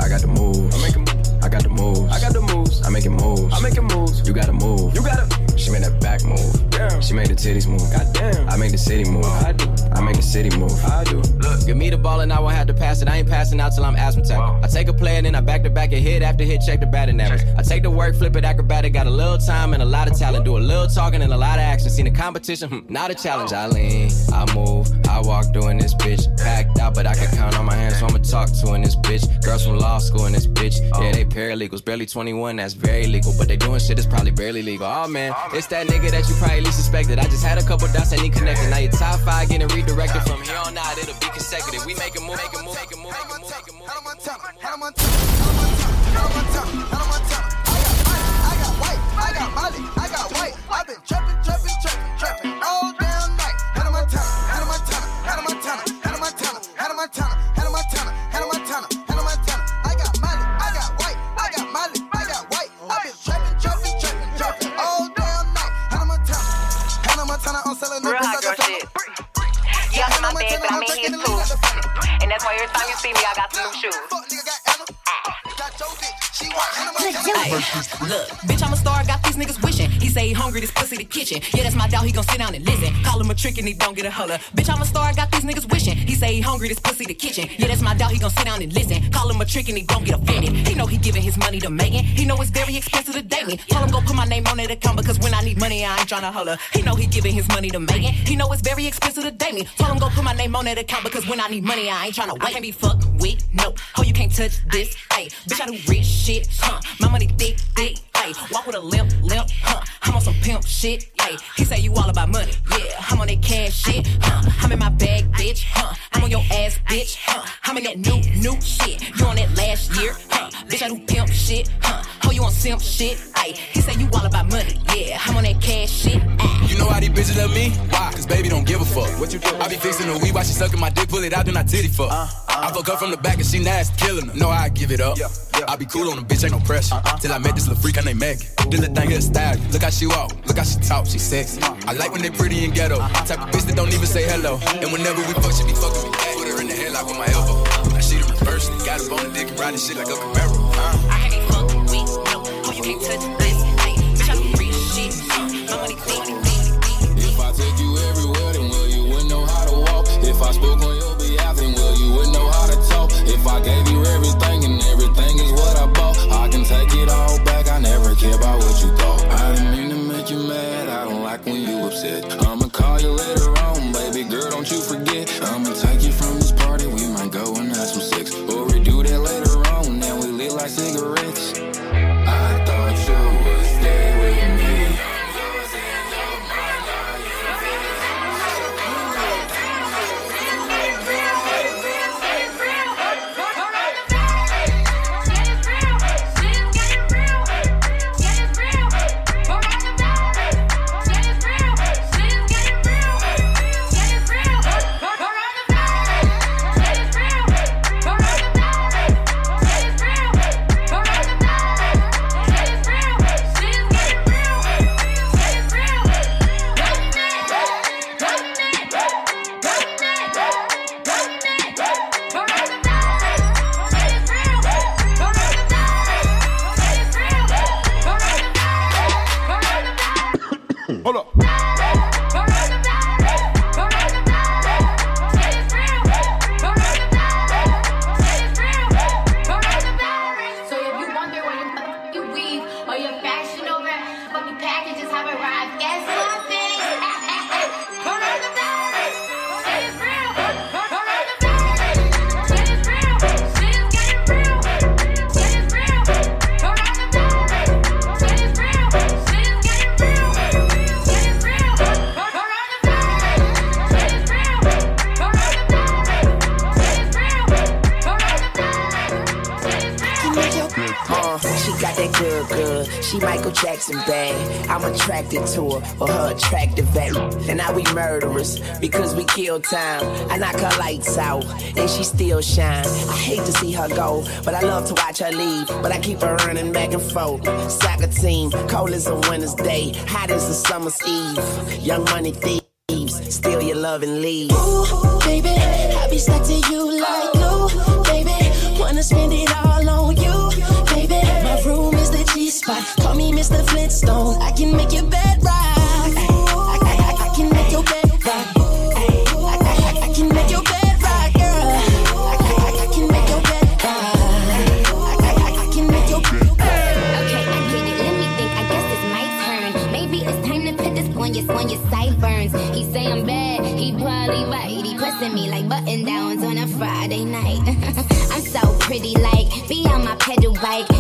I got the moves. I'm making moves. I got the moves. I got the moves. I'm making moves. I'm making moves. You gotta move. You gotta. She made that back move. Damn. She made the titties move. Goddamn. I made the city move. I do. I make the city move. I do. Look, give me the ball and I won't have to pass it. I ain't passing out till I'm asthmatic. I take a play and then I back to back and hit after hit, check the batting average. I take the work, flip it acrobatic, got a little time and a lot of talent. Do a little talking and a lot of action. Seen the competition, hmm, not a challenge. I lean, I move, I walk doing this bitch. Packed out, but I can count on my hands, so I'ma talk to in this bitch. Girls from law school in this bitch. Yeah, they paralegals, barely 21, that's very legal. But they doing shit that's probably barely legal. Oh man, it's that nigga that you probably least suspected. I just had a couple dots that need connected. Now your top five getting redirected from here on out, it'll be consecutive. We make a move, make a move, make a move, make a move, make a move. I got white, I got Molly, I got white. I've been trapping, trapping, trapping every time you see me, I got some new shoes. Ah. Hey, Look, bitch, I'm a star, got these niggas wishing. He say he hungry, this pussy the kitchen. Yeah, that's my dog, he gon' sit down and listen. Call him a trick and he don't get a holler. Bitch, I'm a star, got these niggas wishing. He say he hungry, this pussy the kitchen. Yeah, that's my dog, he gon' sit down and listen. Call him a trick and he don't get offended. He know he giving his money to Megan. He know it's very expensive to date me. Tell him go put my name on that account because when I need money, I ain't tryna holler. He know he giving his money to Megan. He know it's very expensive to date me. Tell him go put my name on that account because when I need money, I ain't tryna wait. I can't be fucked with, no. Oh, you can't touch this, hey. Bitch, I do rich shit, huh? My money thick, thick, hey. Walk with a limp, limp, huh? I'm on some pimp shit, hey. He say you all about money, yeah. I'm on that cash shit, huh? I'm in my bag, bitch, huh? I'm on your ass, bitch, huh? I'm in that new, new shit. You on that last year, huh? Bitch, I do pimp shit, huh? Oh, you on simp shit, hey. He say you all about money, yeah. I'm on that cash shit, ay. You know how these bitches love me? Why? Cause baby don't fuck. What you do? I be fixing the weed while she sucking my dick, pull it out, then I titty fuck. Uh, uh, I fuck her from the back and she nasty, killing her. No, I give it up. Yeah, yeah. I be cool on a bitch, ain't no pressure. Uh, Till I met this little freak, her name Meg. This little thing here style. Look how she walk, look how she talk, she sexy. I like when they pretty and ghetto. Type of bitch that don't even say hello. And whenever we fuck, she be fucking me. back. Put her in the headlock with my elbow. I she the reverse, got a bone dick and riding shit like a Camaro. Uh. I can't fuck with, no. Oh, you can't touch this, hey. Bitch, I do rich shit. My money thick, If I spoke on your behalf, then well, you wouldn't know how to talk. If I gave you everything and everything is what I bought, I can take it all back. I never care about what you thought. I didn't mean to make you mad. I don't like when you upset. Kill time. I knock her lights out and she still shine. I hate to see her go, but I love to watch her leave. But I keep her running back and forth. Soccer team, cold as a winter's day, hot as a summer's eve. Young money thieves, steal your love and leave. Ooh, baby, I be stuck to you like glue, baby. Wanna spend it all on you, baby. My room is the G spot. Call me Mr. Flintstone. I can make your pretty, like be on my pedal bike,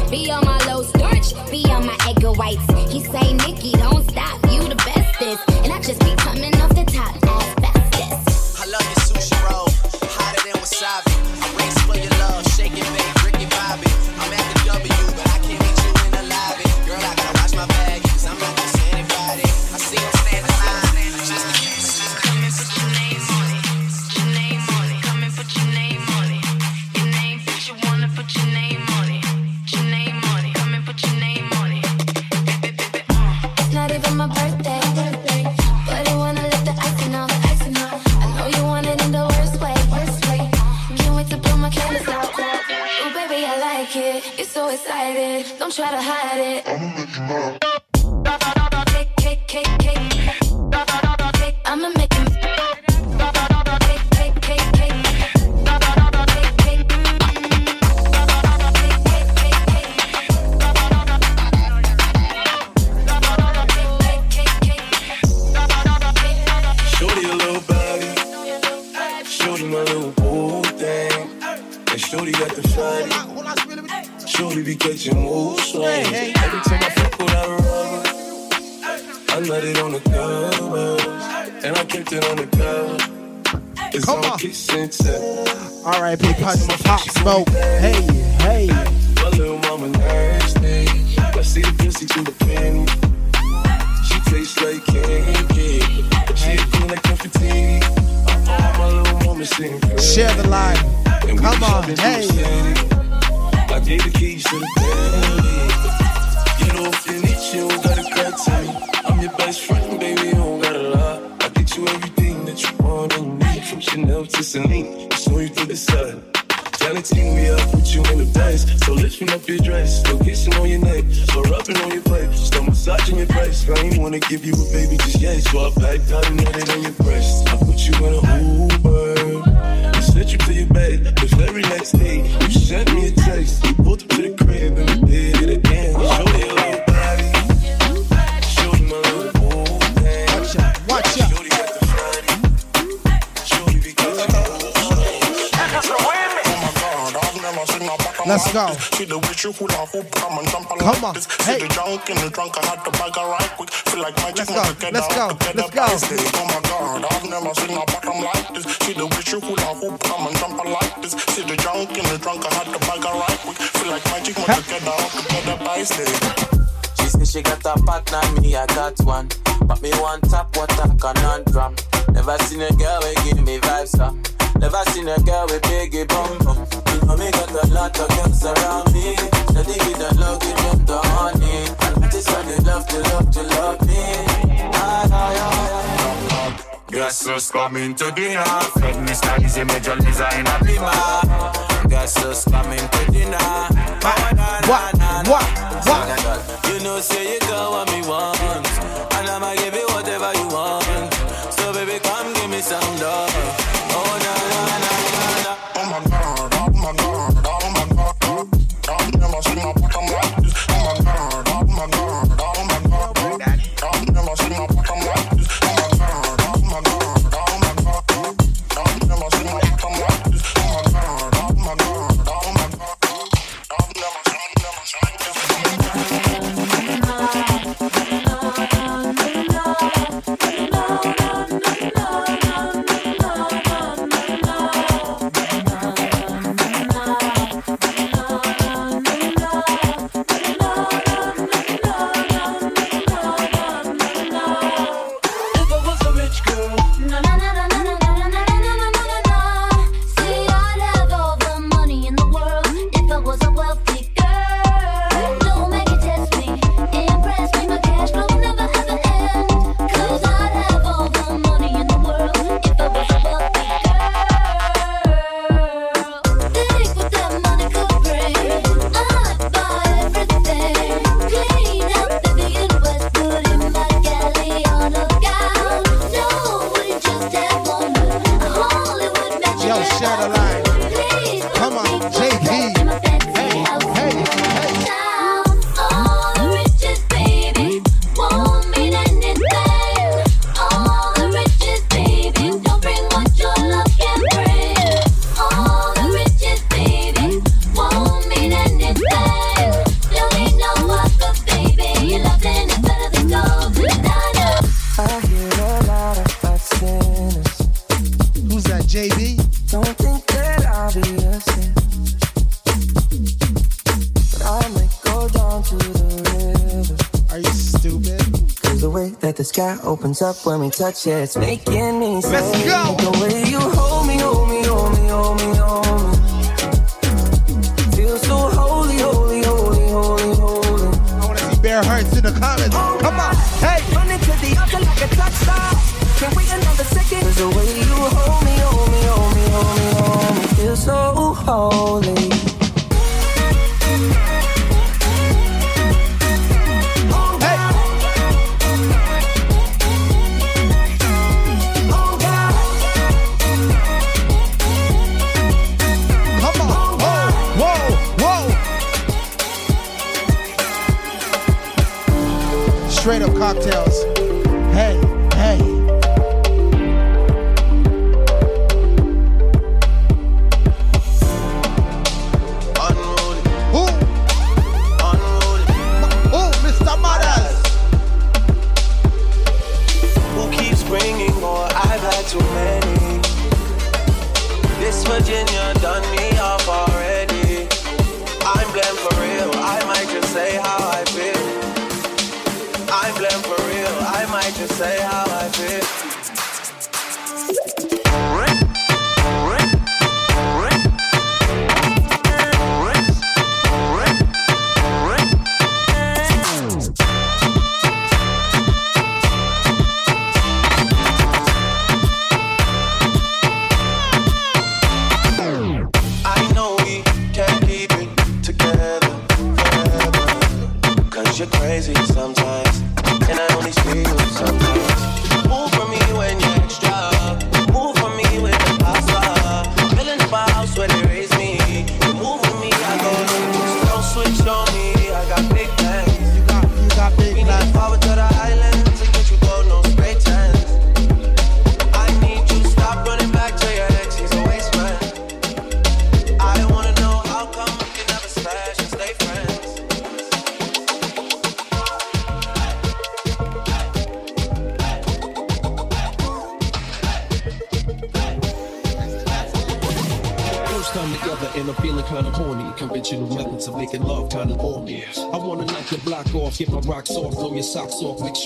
opens up when we touch it. It's making me Let's go.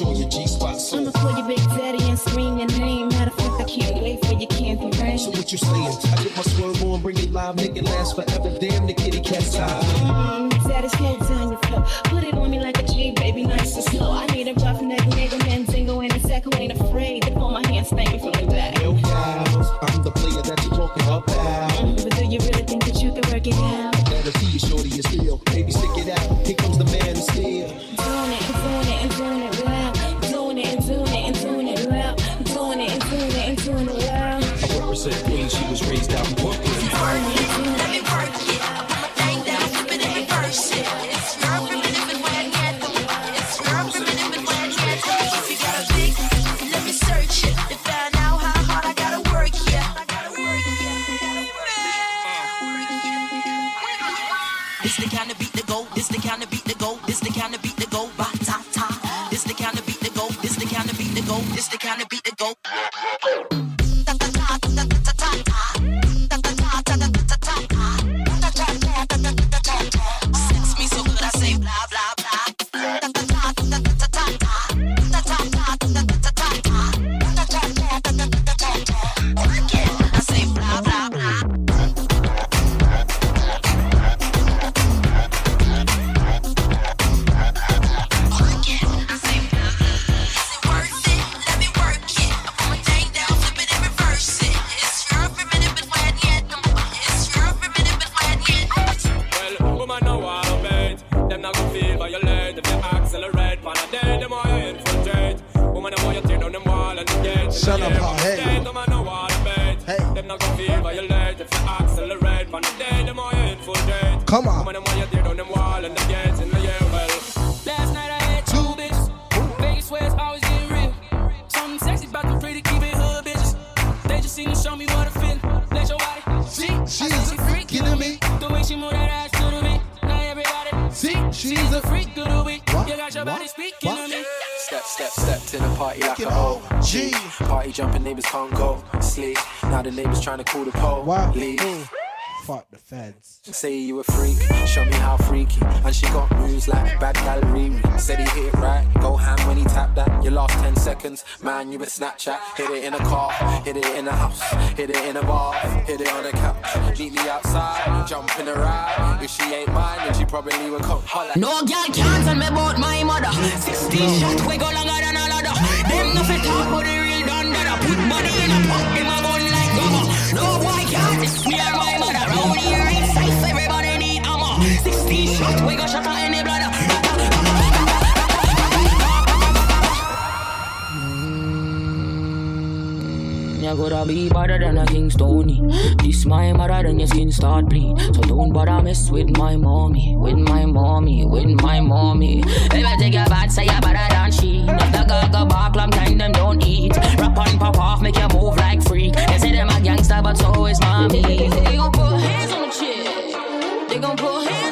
show your G spot. So I'ma pull your big daddy and scream your name. Matter of fact, I can't wait for your candy rain. So what you saying? I get my swerve on, bring it live, make it last forever. Damn, the kitty cat's time. Mm, daddy's head's down your floor. Put it on me like a G, baby, nice and slow. I need a rough neck, nigga, man, single, and a second, ain't afraid to pull my hands, thank you from the back. feds. Say you a freak, show me how freaky. And she got moves like bad gallery. Said he hit it right, go ham when he tapped that. Your last 10 seconds, man, you a Snapchat. Hit it in a car, hit it in a house, hit it in a bar, hit it on a couch. Meet me outside, jump in a ride. If she ain't mine, then she probably would come holler. No girl can't tell me about my mother. 16 no. we go longer than a ladder. Them nothing talk, but they real done that. I put money in a pocket, my boy. We gon' You gotta be better than a Kingstony. This my mother, then your skin start bleed. So don't bother mess with my mommy, with my mommy, with my mommy. If I take your bad, say you're better than she. If the girl go back, long time them don't eat. Rap on, pop off, make you move like freak. They say they're my gangster, but so is mommy. They gon' put hands on the chick. They gon' put hands.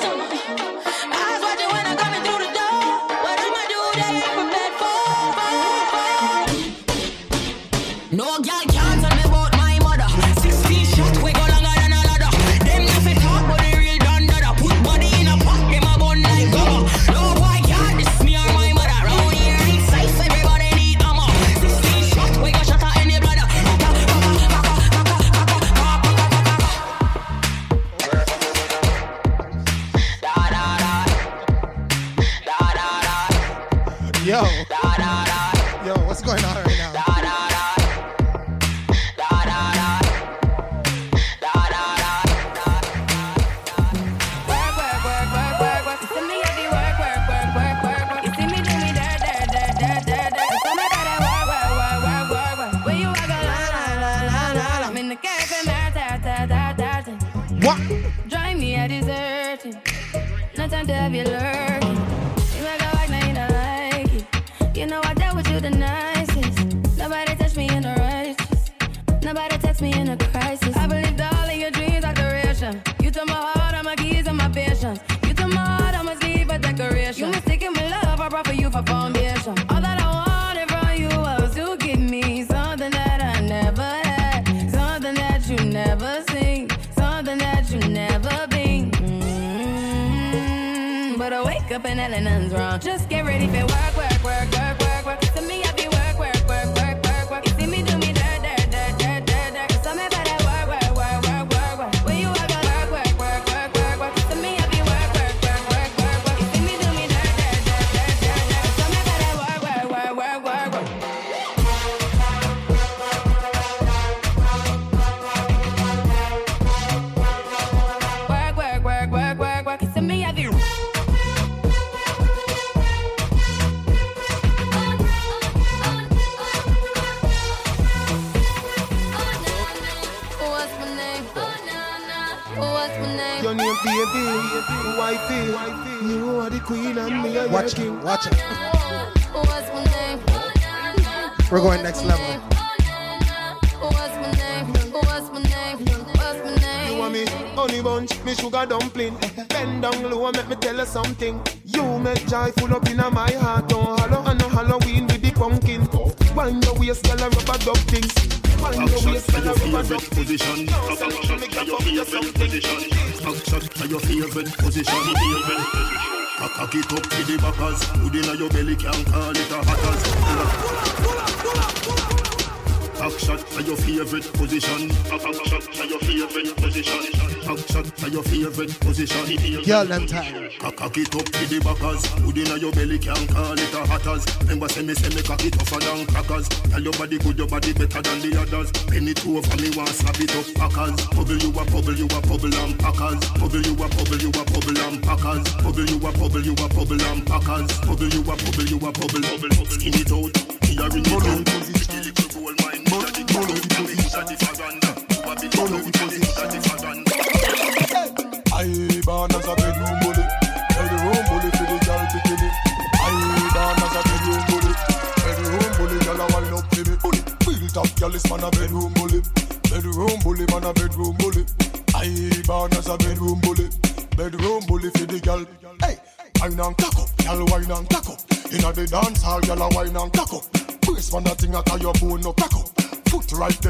Girl, them time. Cock it up to the backers. Put in your belly, can't call it a hatters. Remember, say me, say me, cock it tougher than crackers. Tell your body good, your body better than the others. Penny two over me, want slap it up, packers. Bubble you a bubble, you a bubble and packers. Bubble you a bubble, you a bubble and packers. Bubble you a bubble, you a bubble and packers. Bubble you a bubble, you a bubble, bubble. Skin it out, here in it out.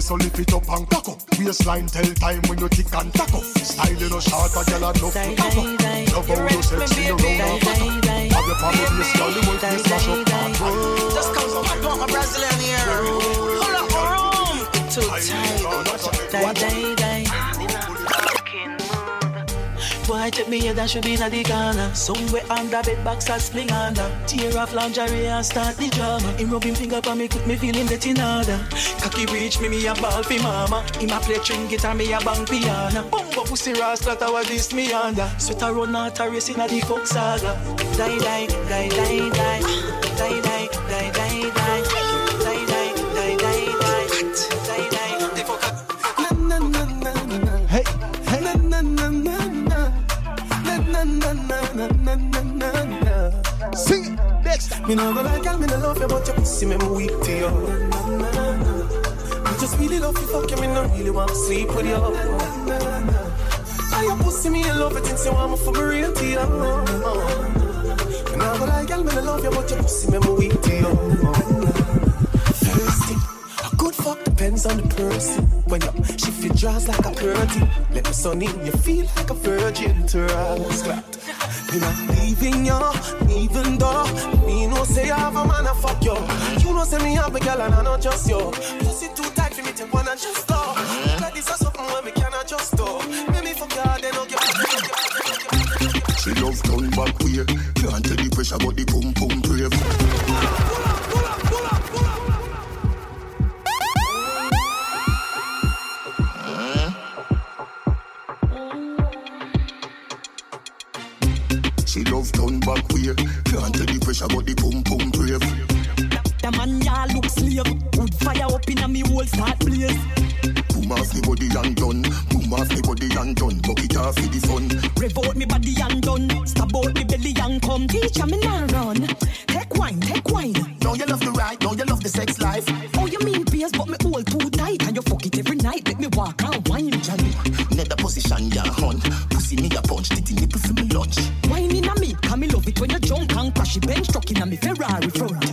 So lift it up and cock up. Waistline tell time when you tick and tack up. Style you no short, a girl a no to cock up. Love how you sexy, you round and fat up. Have your palm on your skull, you will be smash up and. Just come from my punk, my Brazilian here. Hold up, room. Too tight. Die, die, die. Boy, take me head and should be in the corner. Somewhere under bed box and sling under. Tear off lingerie and start the drama. Him rubbing finger for me, quick me feeling get in order. Cocky reach me, me a ball fi mama. Him a play string guitar, me a bang piano. Bumbo pussy rasta, that was this me under. Sweat a run out a race in the coke saga. Die, die, die, die, die. Die, die, Me no go like girl, me no love you, but your pussy me me weak to you. Me just really love you, fuck you, me no really want to sleep with you. I your pussy me, I love it you want me for me real to you. Me no go like girl, me no love you, but your pussy me me weak to you. Thirsty. A good fuck depends on the person. When you shift your jaws like a birdie, let the sun in, you feel like a virgin to us. Me not leaving you, even though me no say I have a man a fuck you. You know say me have a girl and I not just you. Pussy too tight for me to wanna just go. Like this is something where me cannot just do. Make me fuck you, then I'll get She love turn back way. Can't tell the pressure, but the pum pum brave. She turn. Can't tell the pressure, but the pum pum brave. The man ya look slave. Wood fire up in a me whole start blaze. Boom off me body and done. Boom off me body and done. Buck it off for the sun. Rev out me body and done. Stab out me belly and come. Teacher me now run. Take wine, take wine. Now you love the ride, now you love the sex life. Oh, you mean beers, but me all too tight. And you fuck it every night. Let me walk and she bench truck in a me Ferrari front.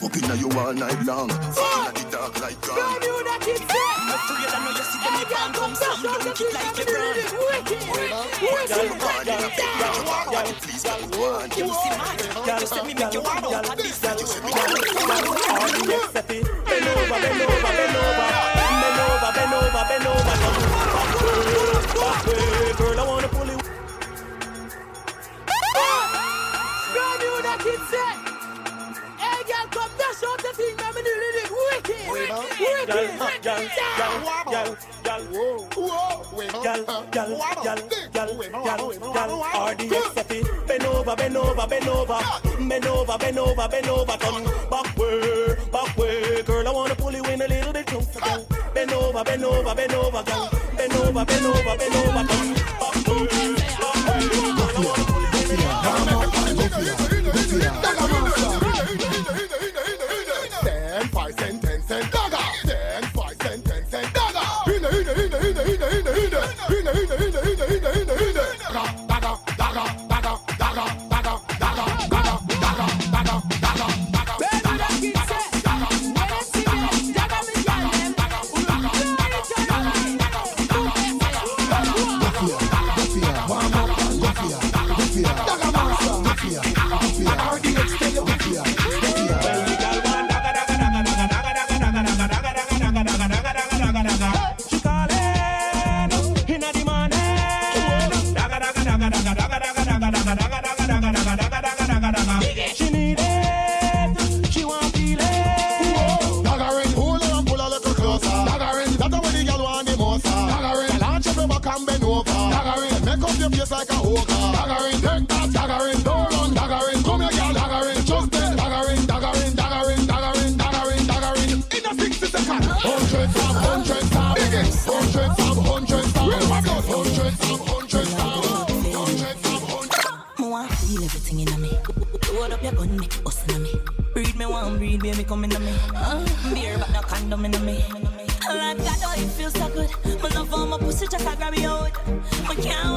Fucking now you all night long. Fucking at the dark like God. Don't do that, it's it. I'm not this. This. Said. Hey, girl, come dash out the thing, man. Me nearly did wicked. Wicked. Gal, gal, gal, gal, gal, gal, gal, gal, gal, gal, RDX happy. Bend over, bend over, bend over, bend over, bend over, bend over, turn back way, back way, girl. I wanna pull you in a little bit closer, girl. Bend over, bend over, bend over, girl. Bend over, bend over, bend over, turn Hey, hey, hey. Baby come in me. Uh, beer but no condom in me. Like God, oh it feels so good. My love for my pussy just a grab you out. Me can't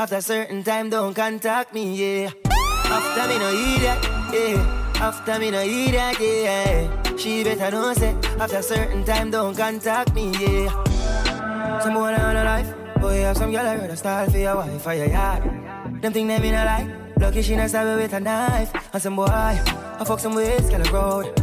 after a certain time don't contact me, yeah. After me no idiot, yeah. After me no idiot, yeah. She better know say after a certain time don't contact me, yeah. Some boy on a life, boy have some girl I rather style for your wife or your yard. Them think them in a lie. Lucky she not stab with a knife. And some boy, I fuck some ways, girl a road.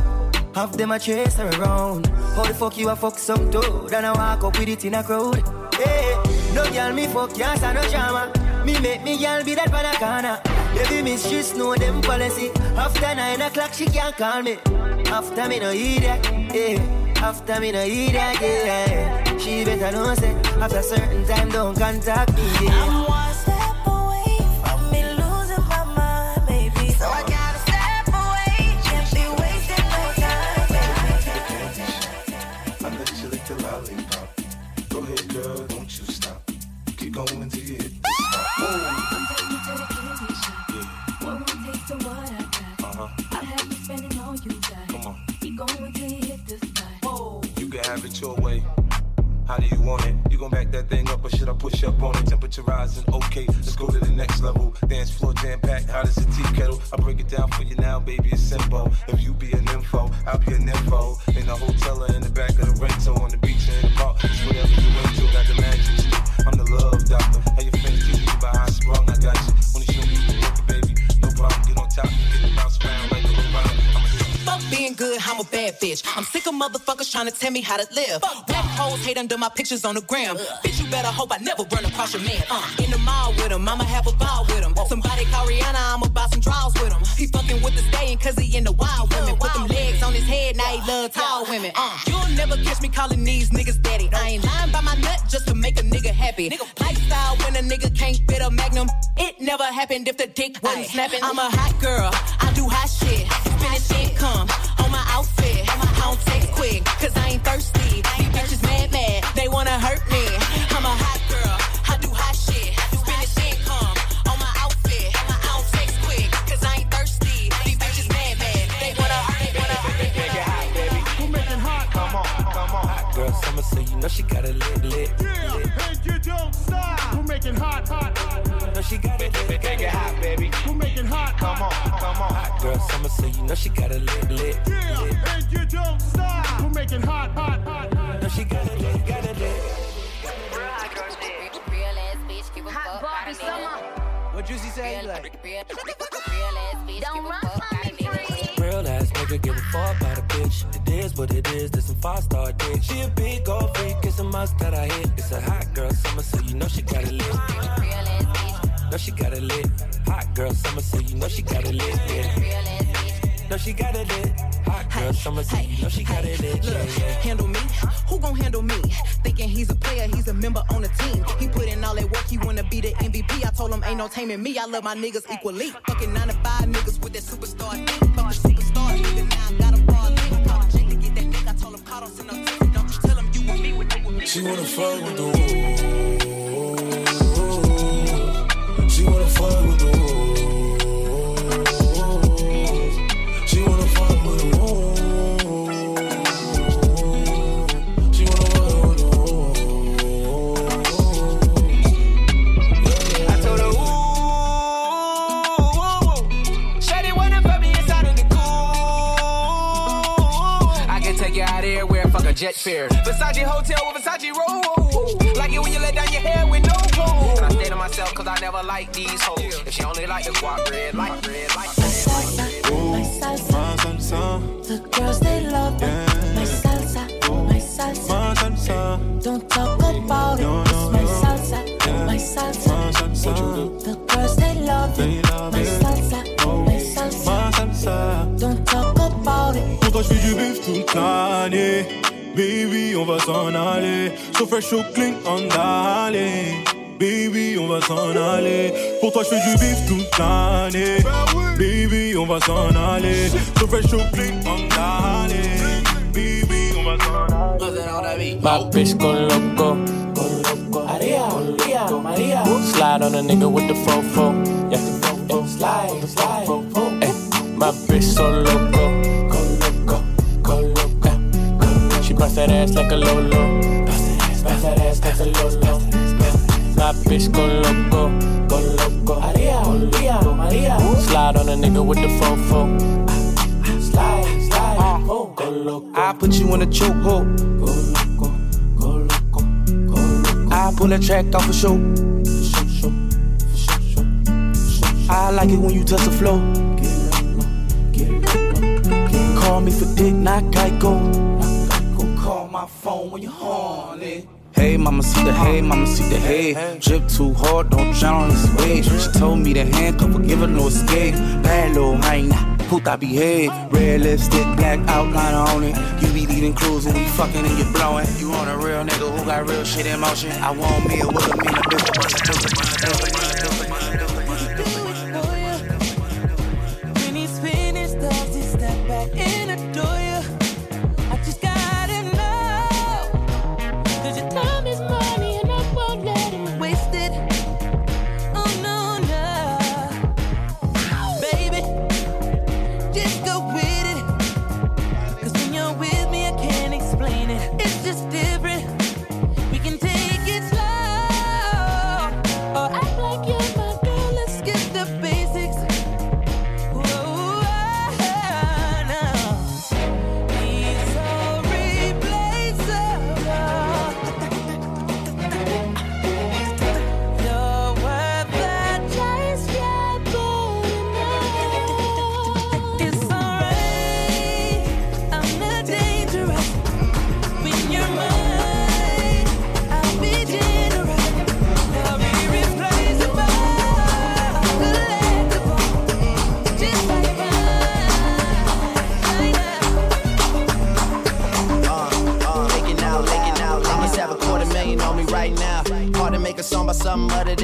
Half them a chase her around. How the fuck you a fuck some toad? And I walk up with it in a crowd. Hey, no girl me fuck yes and no drama. Me make me girl be that banana. Baby mistress know them policy. After nine o'clock she can't call me. After me no eat that, yeah. After me no eat that, yeah. She better know say after certain time don't contact me, yeah. Dance floor jam packed, hot as a tea kettle. I break it down for you now, baby, it's simple. If you be an info, I'll be an info. In the hotel or in the back of the rental, on the beach or in the park, it's whatever you into. Got the magic I'm the love doctor. How friends treat you by how I sprung, I got you. Wanna show me you the work, baby, no problem. Get on top, get the bounce around like a robot. Fuck being good, I'm a bad bitch. I'm sick of motherfuckers trying to tell me how to live. Whack hoes hate under my pictures on the gram. Bitch, you better hope I never run across your man. Uh, in the mall with him, I'ma have a ball with him. Somebody call Rihanna, I'ma buy some draws with him. He fucking with the staying cause he in the wild women. Put them legs on his head, now he love tall women. Uh, you'll never catch me calling these niggas daddy. I ain't lying by my nut just to make a nigga happy. Nigga. Lifestyle when a nigga can't fit a magnum. It never happened if the dick wasn't snapping. I'm a hot girl, I do hot shit. Finish income on my outfit. I don't text quick, cause I ain't thirsty. These bitches mad, mad, they wanna hurt me. Summer, so you know she got it lit, lit. Yeah, and you don't stop. Who making hot, hot, hot? Know she got it lit, Make it hot, baby. Who making hot, Come on, come on. Hot girl, summer, so you know she got it lit, lit. Yeah, and you don't stop. Who making hot, hot, hot, hot? Know she got it lit, got it lit. Hot Barbie summer. What Juicy say? Like, Don't run from me, free. Real ass nigga give a fuck about a bitch. It is what it is, this some five star dick. She a big old freak, it's a must that I hit. It's a hot girl summer, so you know she got it lit. No, she got it lit. Hot girl summer, so you know she got it lit. Yeah. No, she got it lit. Hot girl summer, so you know she got it. Yeah, Look, yeah. handle me? Who gon' handle me? Thinking he's a player, he's a member on the team. He put in all that work, he wanna be the MVP. I told him ain't no taming me. I love my niggas equally. Fucking nine to five niggas with that superstar. Fuck the superstar nigga, now I got a broad thing. Call the chick to get that dick. I told him call don't send no text. Don't just tell him you with me with with. She wanna fuck with the wolves. She wanna fuck with the jet fare. Versace hotel with Versace roll. Like it when you let down your hair with no comb. And I stay to myself cause I never like these hoes. If she only like the guap red, like red, like red. My salsa, the girls they love it. My salsa, my salsa. Don't talk about it. Baby, on va s'en aller. So fresh, so clean, on d'aller. Baby, on va s'en aller. Pour toi, je fais du bif toute l'année. Baby, on va s'en aller. So fresh, so clean, on d'aller. Baby, on va s'en aller. My bitch go loco. Maria, Maria, Maria. Slide on a nigga with the fofo. Yeah. Slide, slide. Ay, my bitch so loco, bust that ass like a lolo. Bust that ass like a lolo. My bitch go loco, go loco. Maria, Maria, Maria. Slide on a nigga with the fofo. Slide, slide. Oh, go loco. I put you in a chokehold. Go loco, go loco, go loco. I pull that track off a show. I like it when you touch the floor. Call me for dick, not Geico. Call my phone when you're horny. Hey, mama, see the hey, mama, see the hey. Drip too hard, don't drown on this wave. She told me to handcuff her, give her no escape. Bad little hyena, puta behave. Red lipstick, black outline on it. You be leading crews when we fucking and you blowing. You on a real nigga who got real shit in motion. I want me a with a mean a bitch.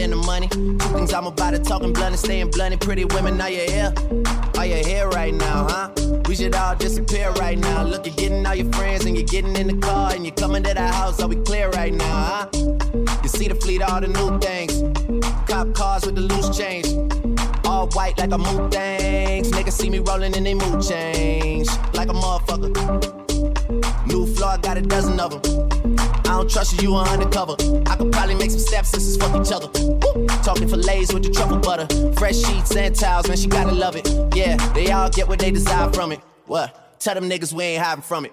The money. Two things I'm about to talking blunt and staying blunt. Pretty women, are you here? Are you here right now, huh? We should all disappear right now. Look, you're getting all your friends and you're getting in the car and you're coming to the house. Are we clear right now, huh? You see the fleet, all the new things. Cop cars with the loose change. All white like a mood things. Niggas see me rolling in they mood change. Like a motherfucker. New floor, got a dozen of them. I don't trust you, you are undercover. I could probably make some stepsisters fuck each other. Woo! Talking fillets with the truffle butter. Fresh sheets and towels, man, she gotta love it. Yeah, they all get what they desire from it. What? Tell them niggas we ain't hiding from it.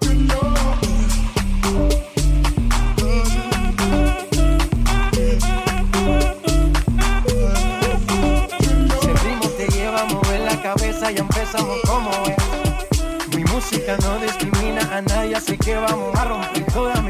Ya empezamos como es. Mi música no discrimina a nadie, así que vamos a romper. Toda mi.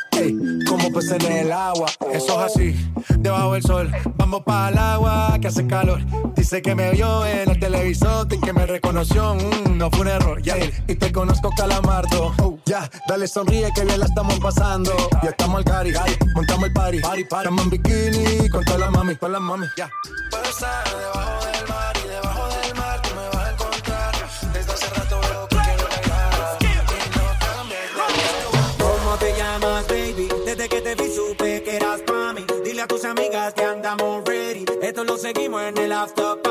como peces en el agua. Eso es así, debajo del sol. Vamos para el agua que hace calor. Dice que me vio en el televisor y que me reconoció. Mm, no fue un error, ya. Y te conozco, calamardo. Oh, ya, dale sonríe que ya la estamos pasando. Ya estamos al cari, montamos el party. party, party. Estamos en bikini con todas las mami, con las mami. Ya. Yeah. debajo de seguimos en el after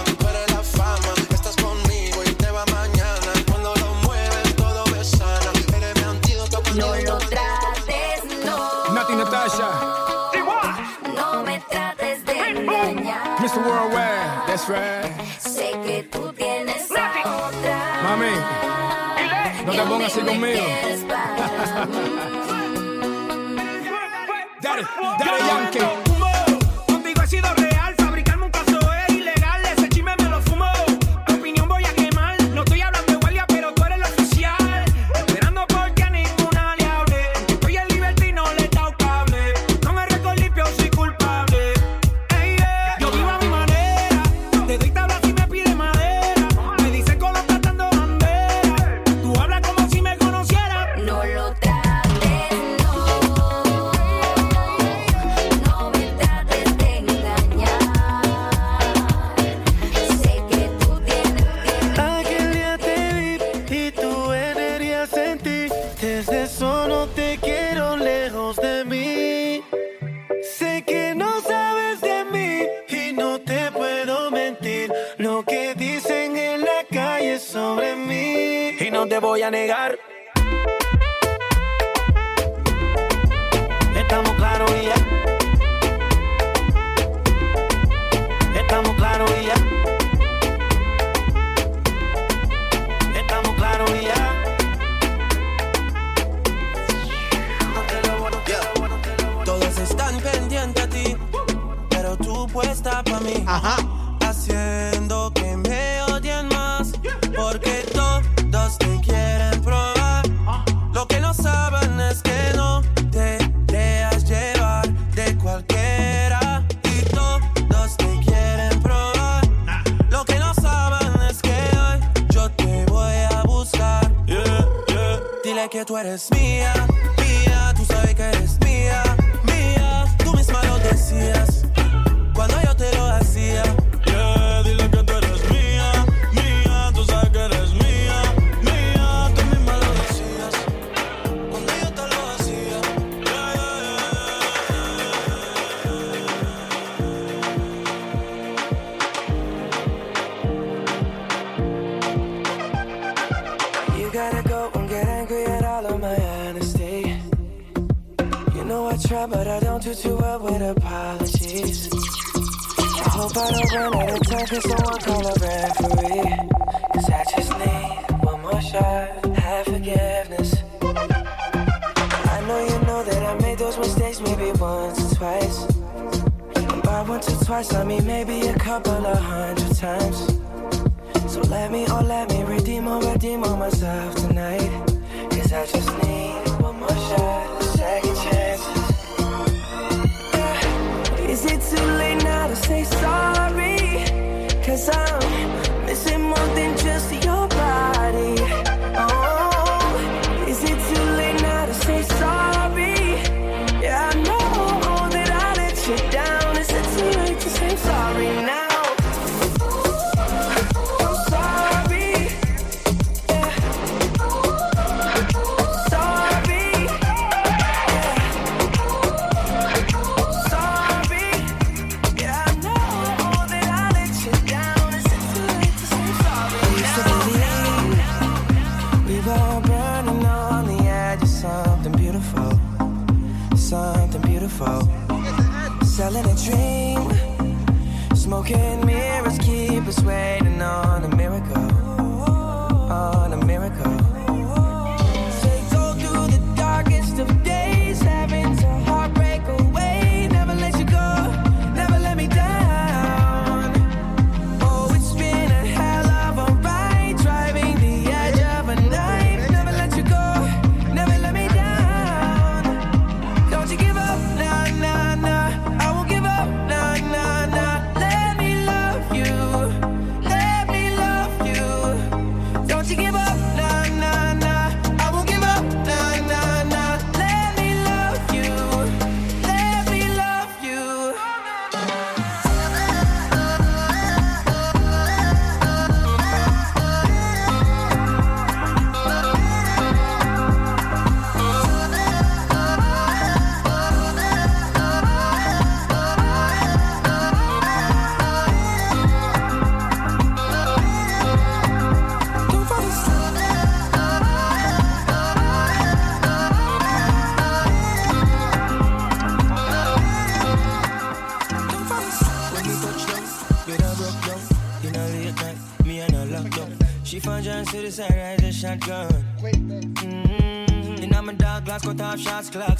así conmigo. Dale, dale, Yankee.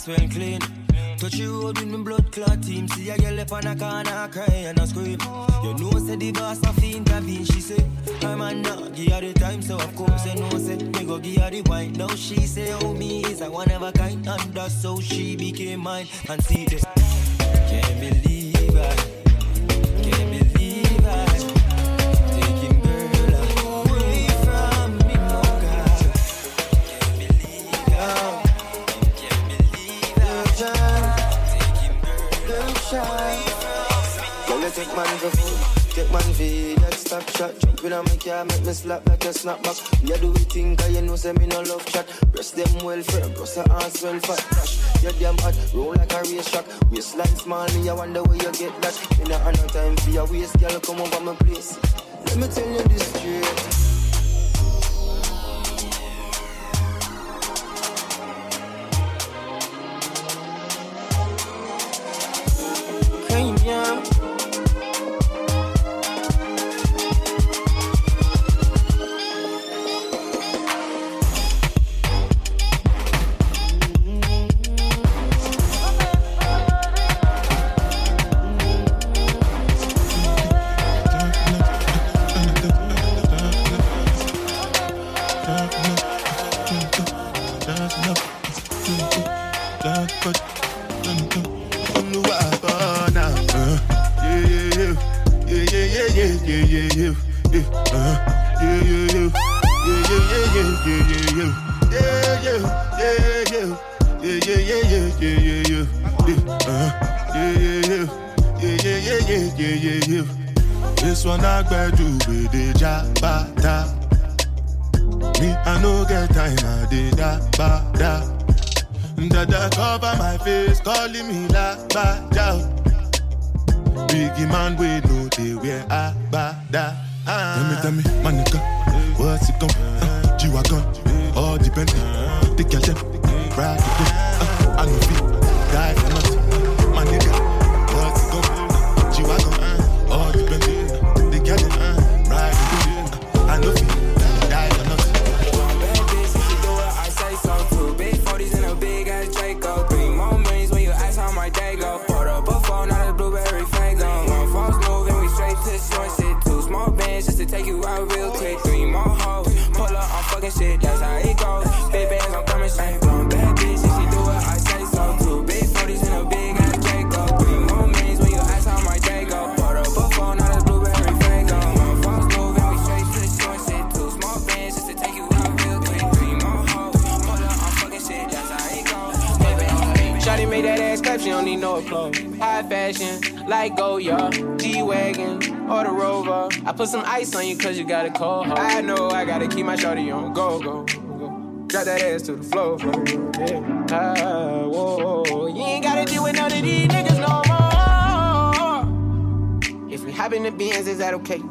well clean. Touch you road with me blood clot team. See a girl up on a corner crying and a scream. You know say the boss a fiend intervene. She say I'm a not give her the time, so of course you know say me go give her the wine. Now she say oh me is a one of a kind, and that's how she became mine. And see just to take you out real quick. Three more hoes, pull up on fucking shit. That's how it goes. Big bands, I'm coming straight. from bad bitch, and she do it. I say so too. Big 40s and a big ass Draco. Three more millions when you ask how my day go. Poured up a phone, not a blueberry fango. My false moving, we straight to the joint shit. Two small bands just to take you out real quick. Three more hoes, pull up on fucking shit. That's how it goes. Shawty made that ass clap, she don't need no clothes. High fashion, like Goya, G-Wagon, or the Rover. I put some ice on you cause you got a cold heart. I know I gotta keep my shawty on go, go, go. Drop that ass to the floor. Yeah. Ah, whoa, whoa. You ain't gotta deal with none of these niggas no more. If we hop in the beans, is that okay?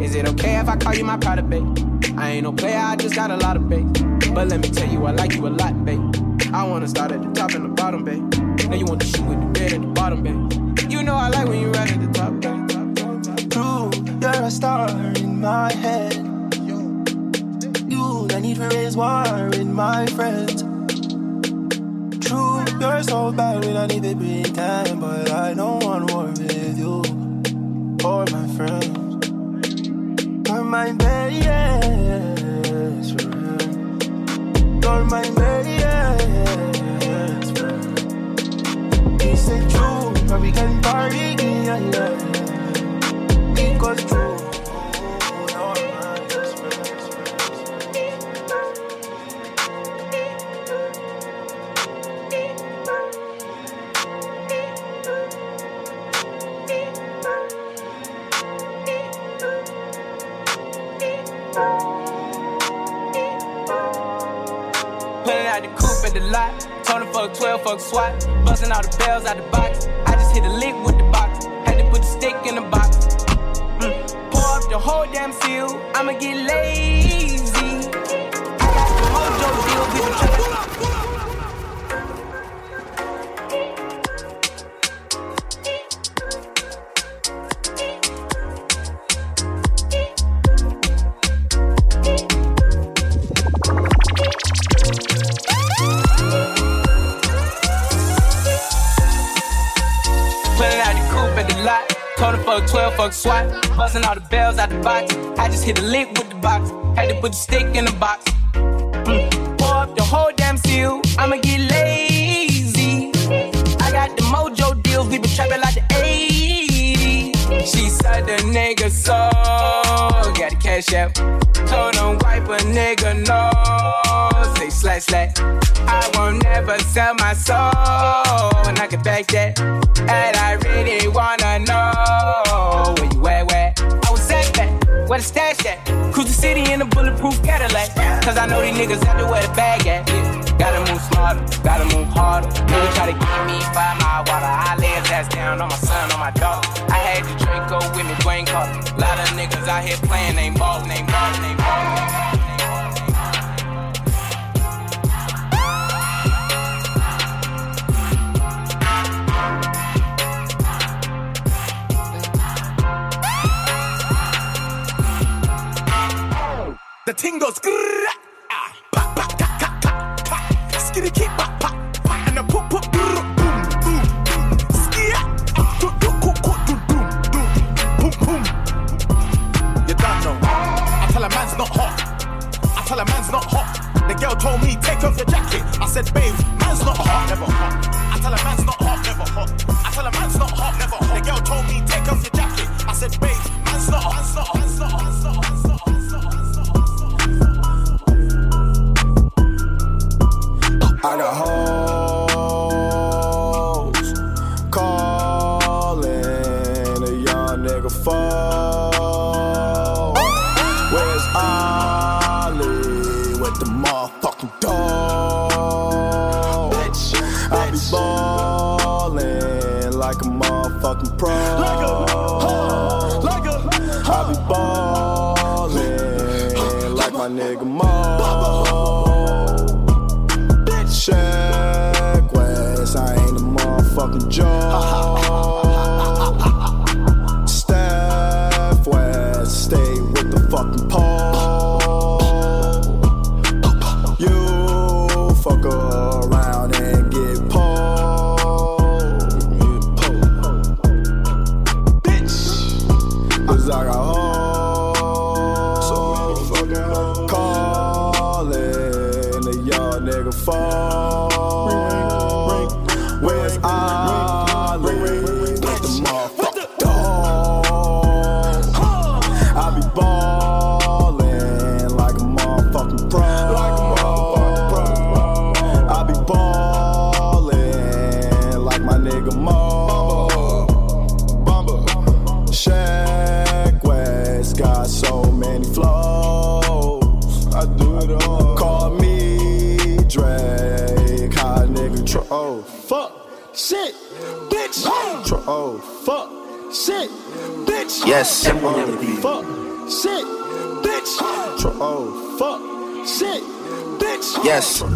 Is it okay if I call you my pride, babe? I ain't no player, I just got a lot of bait. But let me tell you, I like you a lot, babe. I wanna start at the top and the bottom, babe. Now you want to shoot with the bed at the bottom, babe. You know I like when you right at the top, babe. You're a star in my head. You, I need to raise war in my friends. True, you're so bad when I need to bring time, but I don't want war with you or my friends. You're my best friend. You're my best friend. Is it true? But we can party, yeah, yeah. True. Out the coupe at the lot. Him fuck 12, fuck SWAT. Busting all the bells out the box. I just hit a lick with the box. Had to put the stick in the box. The whole damn seal. I'ma get lazy. Him fuck 12, fuck SWAT. Busting all the bells out the box. I just hit a lick with the box. Had to put the stick in the box. Mm. Pour up the whole damn seal. I'ma get lazy. I got the mojo deals. We been trapping like the 80s. She said the nigga so. Got the cash out. Told him wipe a nigga no. Say slash slash. I won't never sell my soul. And I can back that. And I really wanna know where you at, where? I was at that. Where the stash at? Cruise the city in a bulletproof Cadillac. Cause I know these niggas out there where the bag at. Gotta move smarter, gotta move harder. Nigga try to give me five mile water. I lay his ass down on my son, on my dog. I had the Draco with me, Dwayne Carter. Lot of niggas out here playing, ain't ballin', ain't ballin', ain't ballin'. The ting goes ah, and the boom, boom, boom, boom, boom. You. I tell a man's not hot. I tell a man's not hot. The girl told me take off your jacket. I said, babe, man's not hot, never hot. I tell a man's not hot, never hot. I tell a man's not hot, never hot. The girl told me take off your jacket. I said, babe, man's not hot, man's not hot, man's not hot, man's not hot, motherfucking pro. Bitch. Yes. Fuck. Shit. Bitch. Tro- oh, fuck. Shit. Bitch. Yes. Oh,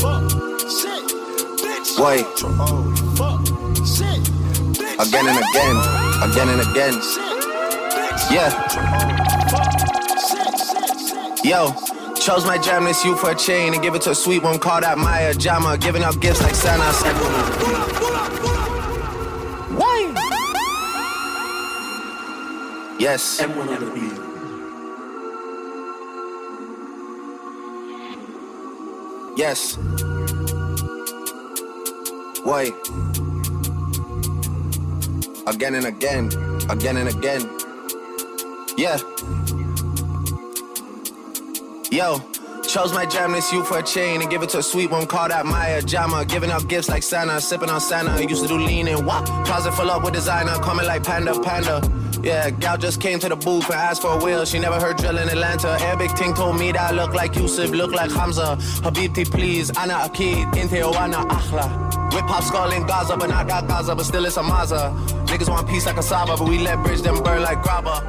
fuck. Shit. Bitch. Wait. Oh, fuck. Shit. Bitch. Again and again. Again and again. Yeah. Oh. Yo. Chose my jam this you for a chain and give it to a sweet one called out Maya Jama. Giving out gifts like Santa. Yes. Yes. Why? Again and again. Again and again. Yeah. Yo. Chose my jam this you for a chain and give it to a sweet one called out Maya Jama. Giving out gifts like Santa, sipping on Santa. Used to do lean and wop. Closet full up with designer, coming like Panda Panda. Yeah, gal just came to the booth and asked for a wheel. She never heard drill in Atlanta. Arabic ting told me that I look like Yusuf, look like Hamza. Habibti, please. Ana Akid, Inte Oana Akhla. Whip hop skull in Gaza, but not got Gaza, but still it's a Maza. Niggas want peace like a Saba, but we let bridge them burn like grabba.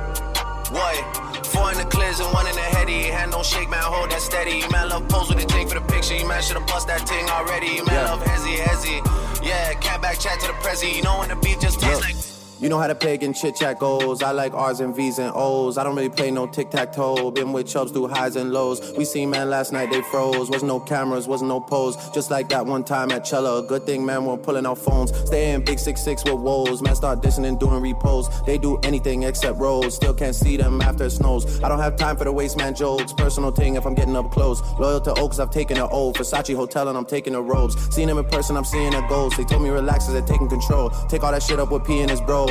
What? Four in the clears and one in the heady. Hand don't shake, man, hold that steady. Man, love pose with the thing for the picture. You man, should've bust that thing already. Man, love hezzy, hezzy. Yeah, cat back chat to the prezi. You know when the beat just tastes like. You know how the pagan chit chat goes. I like R's and V's and O's. I don't really play no tic tac toe. Been with chubs through highs and lows. We seen man last night, they froze. Wasn't no cameras, wasn't no pose. Just like that one time at Cella. Good thing, man, we're pulling out phones. Stay in big six six with woes. Man, start dissing and doing repos. They do anything except rolls. Still can't see them after it snows. I don't have time for the waste man jokes. Personal thing if I'm getting up close. Loyal to Oaks, I've taken an O. Versace Hotel and I'm taking the robes. Seen them in person, I'm seeing a ghost. They told me relax as they're taking control. Take all that shit up with P and his bro.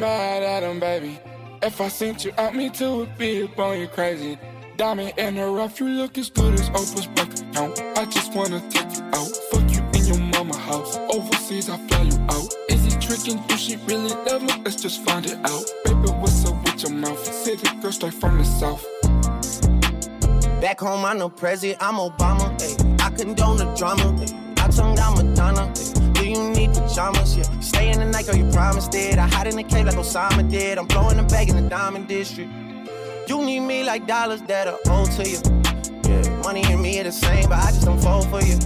Mad at him, baby. If I sent you out, me would be up you crazy. Diamond in the rough, you look as good as Oprah's bank account. I just wanna take you out, fuck you in your mama house. Overseas, I fly you out. Is he tricking? Do she really love me? Let's just find it out. Baby, what's up with your mouth? City girl straight from the south. Back home, I'm no president, I'm Obama. Ay. I condone the drama. Ay. I tongue down Madonna. Ay. You need pajamas? Yeah. Stay in the night, girl, you promised it. I hide in the cave like Osama did. I'm blowing the bag in the diamond district. You need me like dollars that are owed to you. Yeah. Money and me are the same, but I just don't fall for you.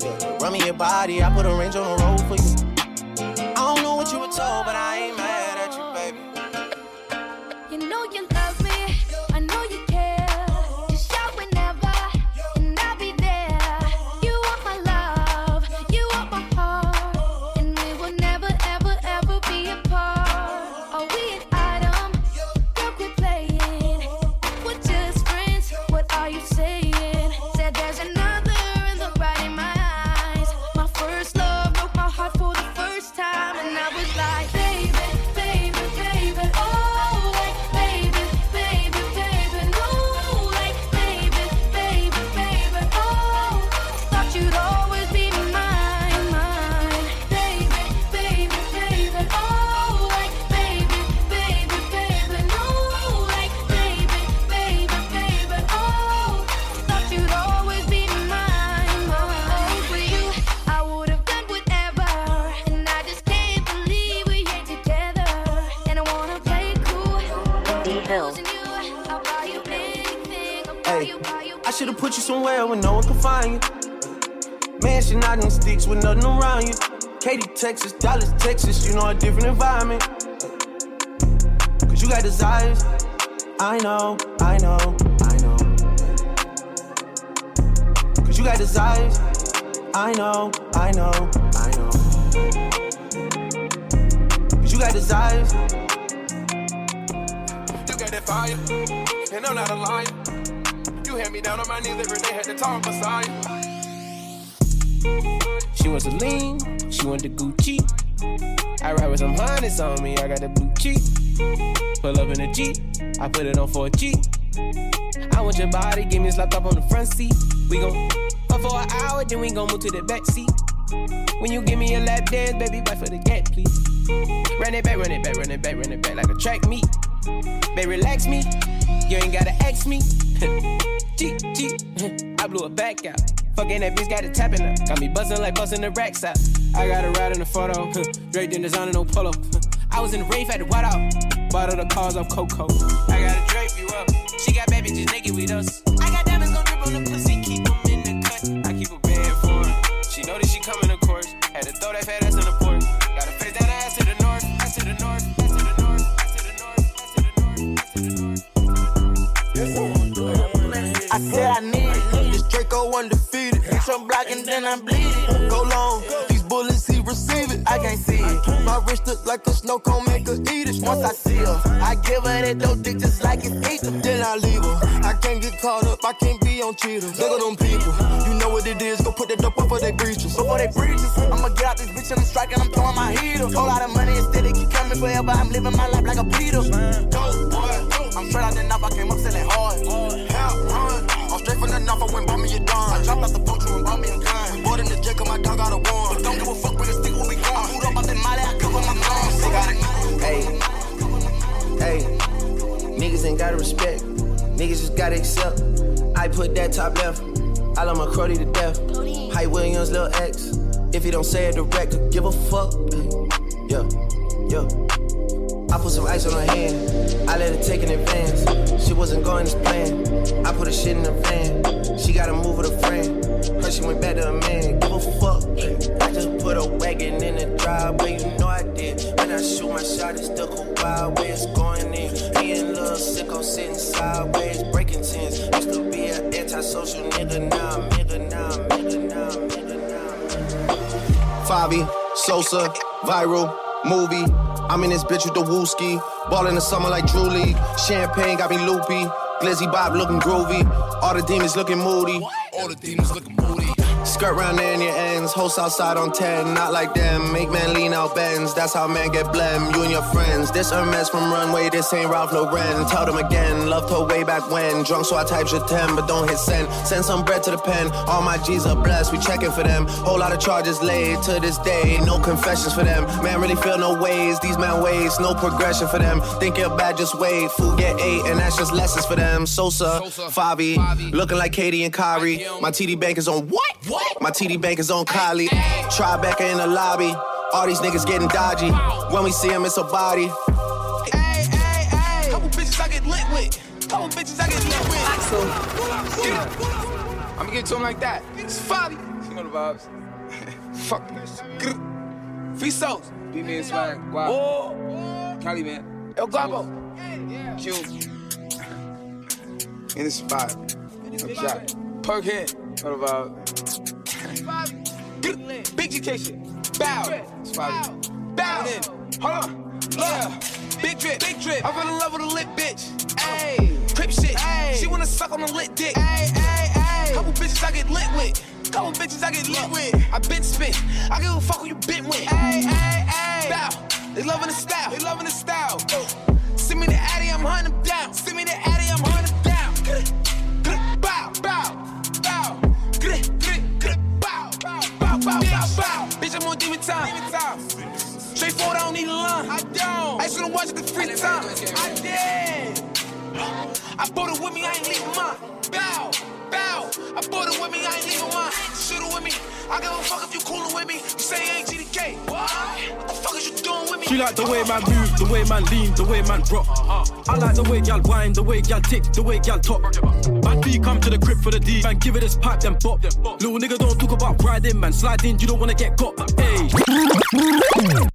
Yeah. Run me your body, I put a range on the road for you. I don't know what you were told, but I ain't mad put you somewhere where no one can find you. Mansion out in sticks with nothing around you. Katy, Texas, Dallas, Texas, you know a different environment. Cause you got desires. I know, I know, I know. Cause you got desires. I know, I know, I know. Cause you got desires. You got that fire, and I'm not a liar. You had me down on my knees every day, had to talk beside She wants a lean, she want the Gucci. I ride with some harness on me, I got the blue cheek. Pull up in a Jeep, I put it on for a G. I want your body, give me a slap up on the front seat. We gon' fuck for an hour, then we gon' move to the back seat. When you give me a lap dance, baby, fight for the gap, please. Run it back, run it back, run it back, run it back like a track meet. Baby, relax me, you ain't gotta ask me. G, G, I blew a back out. Fucking that bitch got it tapping up. Got me buzzing like buzzing the racks out. I got a ride in the photo. Draped in designer, no polo. I was in the rave at the White Out. Bought all the cars off Coco. I gotta drape you up. She got bad bitches naked with us. I got diamonds gon' drip on the pussy, keep Had to throw that fat ass in the porch. Gotta face that ass to the north, ass to the north, ass to the north, ass to the north, ass to the north, ass to the north. I said I need it. This Draco undefeated. Bitch, I'm blocking, then I'm bleeding. Go long. These bullets, he receive it. I can't see it. My wrist look like a snow cone, make her eat it. Once I see her, I give her that dope dick just like it's eating. Then I leave her. I can't get caught up. I can't be on cheaters. Look at them people. You know what it is. Go put that dope up for their breaches. Before they breaches, I'ma get out this bitch and I'm striking. I'm throwing my heater. Whole lot of money instead it keep coming forever. I'm living my life like a Peter. Dope, boy. I'm straight out the knife. I came up selling hard. Hell, run. I'm straight from the knife. I went bought me a dime. I dropped out the poacher and bought me a gun. We bought in the 'cause my dog got a warrant. But don't give a fuck with the stick when we gone. I moved up out the molly. I cover my guns. Hey, hey, niggas ain't gotta respect. Niggas just gotta accept. I put that top left. I love my cruddy to death. Hype Williams, Lil X. If he don't say it direct, give a fuck. Yeah, yeah. I put some ice on her hand. I let her take in advance. She wasn't going as planned. I put her shit in the van. She gotta move with a friend. Her she went back to a man. Give a fuck. I just put a wagon in the driveway. You know I did. When I shoot my shot, it's cool wild way it's going in. Me and Lil Sicko sitting sideways, breaking tens. Used to be an antisocial nigga. Now I'm nigga. Now I'm nigga. Now I'm nigga. Now I'm Favi, Sosa, viral, movie. I'm in this bitch with the wooski. Ball in the summer like Drew League. Champagne got me loopy. Glizzy Bob looking groovy. All the demons looking moody. All the demons looking moody. Skirt round in your ends. Host outside on 10. Not like them. Make man lean out bends. That's how man get blem. You and your friends. This Hermes from Runway. This ain't Ralph Lauren. Tell them again. Loved her way back when. Drunk so I typed your 10. But don't hit send. Send some bread to the pen. All my G's are blessed. We checking for them. Whole lot of charges laid to this day. No confessions for them. Man really feel no ways. These man ways. No progression for them. Think you're bad, just wait. Food get eight. And that's just lessons for them. Sosa, Favi. Looking like KD and Kyrie. My TD bank is on what? What? My TD bank is on Kylie. Tribeca in the lobby. All these niggas getting dodgy. When we see them, it's a body. Couple bitches I get lit with. Couple bitches I get lit with. Yeah. I'ma get to him like that. It's funny. You know the vibes. Fuck this. Free souls. Beat me and swag. Wow. Oh. Cali, man. El Guapo. Q. In the spot. No shot. Perk head. Know the vibes. Big education. Bow. Spotty. Bow. Then. Hold on. Yeah. Big drip. Big drip. I fell in love with a lit bitch. Ayy. Crip shit. Ayy. She wanna suck on a lit dick. Ayy, ayy, ayy. Couple bitches I get lit with. Couple bitches I get lit with. I been spit. I give a fuck who you been with. Ayy, ayy, ayy. Bow. They loving the style. They loving the style. Send me the Addy, I'm hunting down. Send me the Addy, time. Straightforward, I don't need a line. I don't. I just wanna watch it the free time. I did. I brought it with me, I ain't leaving mine. Bow, bow. I brought it with me, I ain't leaving mine. Shoot it with me. I give a fuck if you coolin' with me. You say you ain't GDK. What? What the fuck is you doing with me? She like the way man move, the way man lean, the way man drop. I like the way gal whine, the way gal tick, the way gal talk. Bad B come to the crib, for the D. Man, give it this pipe, then pop. Little nigga, don't talk about riding, man. Sliding, you don't wanna get caught. Hey.